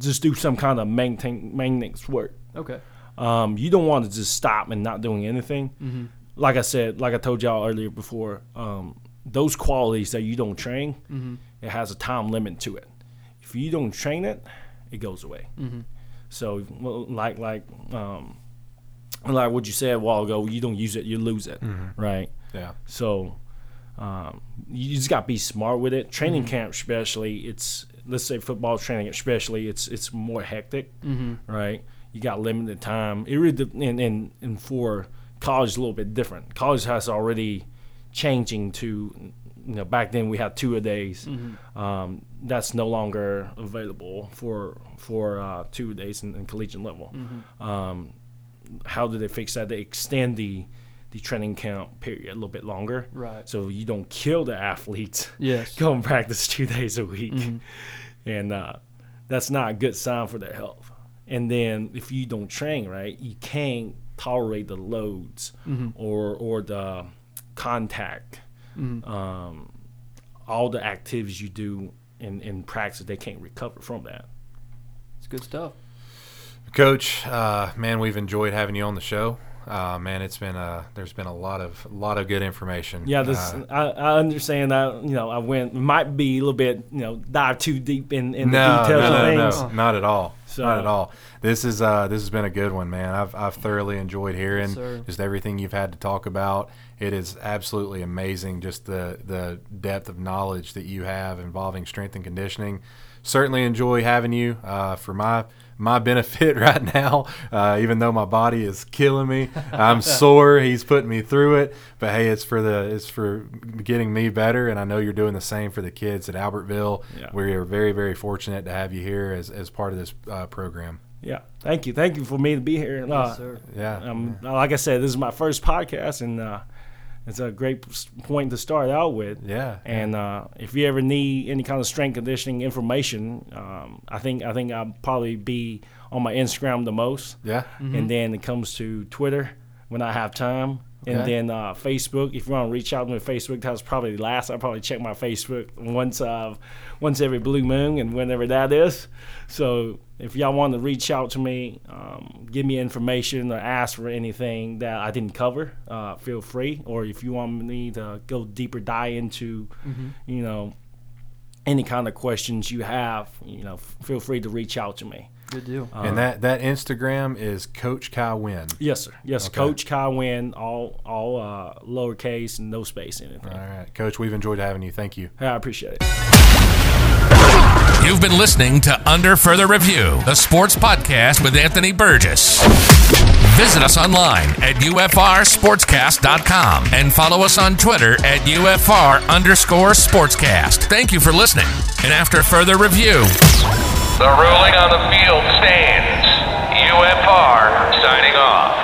just do some kind of maintain maintenance work. Okay. um, you don't want to just stop and not doing anything. Like I said, like I told y'all earlier before, um, those qualities that you don't train, it has a time limit to it. If you don't train it, it goes away. So, like like um, like what you said a while ago, you don't use it, you lose it, right? Yeah. So um, you just got to be smart with it. Training camp, especially, it's let's say football training, especially, it's it's more hectic, right? You got limited time. It really and, and and for college, is a little bit different. College has already changing to. You know, back then we had two a days. Um, that's no longer available for for uh, two days in, in collegiate level. Um, how do they fix that? They extend the the training camp period a little bit longer, Right. so you don't kill the athletes. Yes. go and practice two days a week, and uh, that's not a good sign for their health. And then if you don't train right, you can't tolerate the loads or or the contact, um, all the activities you do in in practice. They can't recover from that. It's good stuff. Coach, uh, man, we've enjoyed having you on the show. Uh, man, it's been uh, there's been a lot of a lot of good information. Yeah, this Uh, I, I understand that you know I went might be a little bit you know dive too deep in, in no, the details no, of no, things. no, not at all. So- not at all. This is uh, this has been a good one, man. I've I've thoroughly enjoyed hearing sir. just everything you've had to talk about. It is absolutely amazing, just the the depth of knowledge that you have involving strength and conditioning. Certainly enjoy having you uh, for my my benefit right now. Uh, even though my body is killing me, I'm sore. He's putting me through it, but hey, it's for the it's for getting me better, and I know you're doing the same for the kids at Albertville. Yeah. We are very very fortunate to have you here as as part of this uh, program. Yeah, thank you, thank you for me to be here. Uh, Yes, sir. Yeah. um, like I said, this is my first podcast, and uh, it's a great point to start out with. Yeah. And uh, if you ever need any kind of strength conditioning information, um, I think I think I'll probably be on my Instagram the most. Yeah. and then it comes to Twitter when I have time, and then uh, Facebook. If you want to reach out to me, Facebook that's probably last. I probably check my Facebook once uh, once every blue moon and whenever that is. So if y'all want to reach out to me, um, give me information or ask for anything that I didn't cover, uh, feel free. Or if you want me to go deeper dive into, you know, any kind of questions you have, you know, f- feel free to reach out to me. Good deal. and that that Instagram is Coach Kai Wen. Yes, sir. Yes, Okay. Coach Kai Wen, all all uh, lowercase and no space anything. All right, Coach, we've enjoyed having you. Thank you. I appreciate it. You've been listening to Under Further Review, the sports podcast with Anthony Burgess. Visit us online at UFRSportscast.com and follow us on Twitter at UFR underscore sportscast. Thank you for listening. And after further review, The ruling on the field stands. UFR signing off.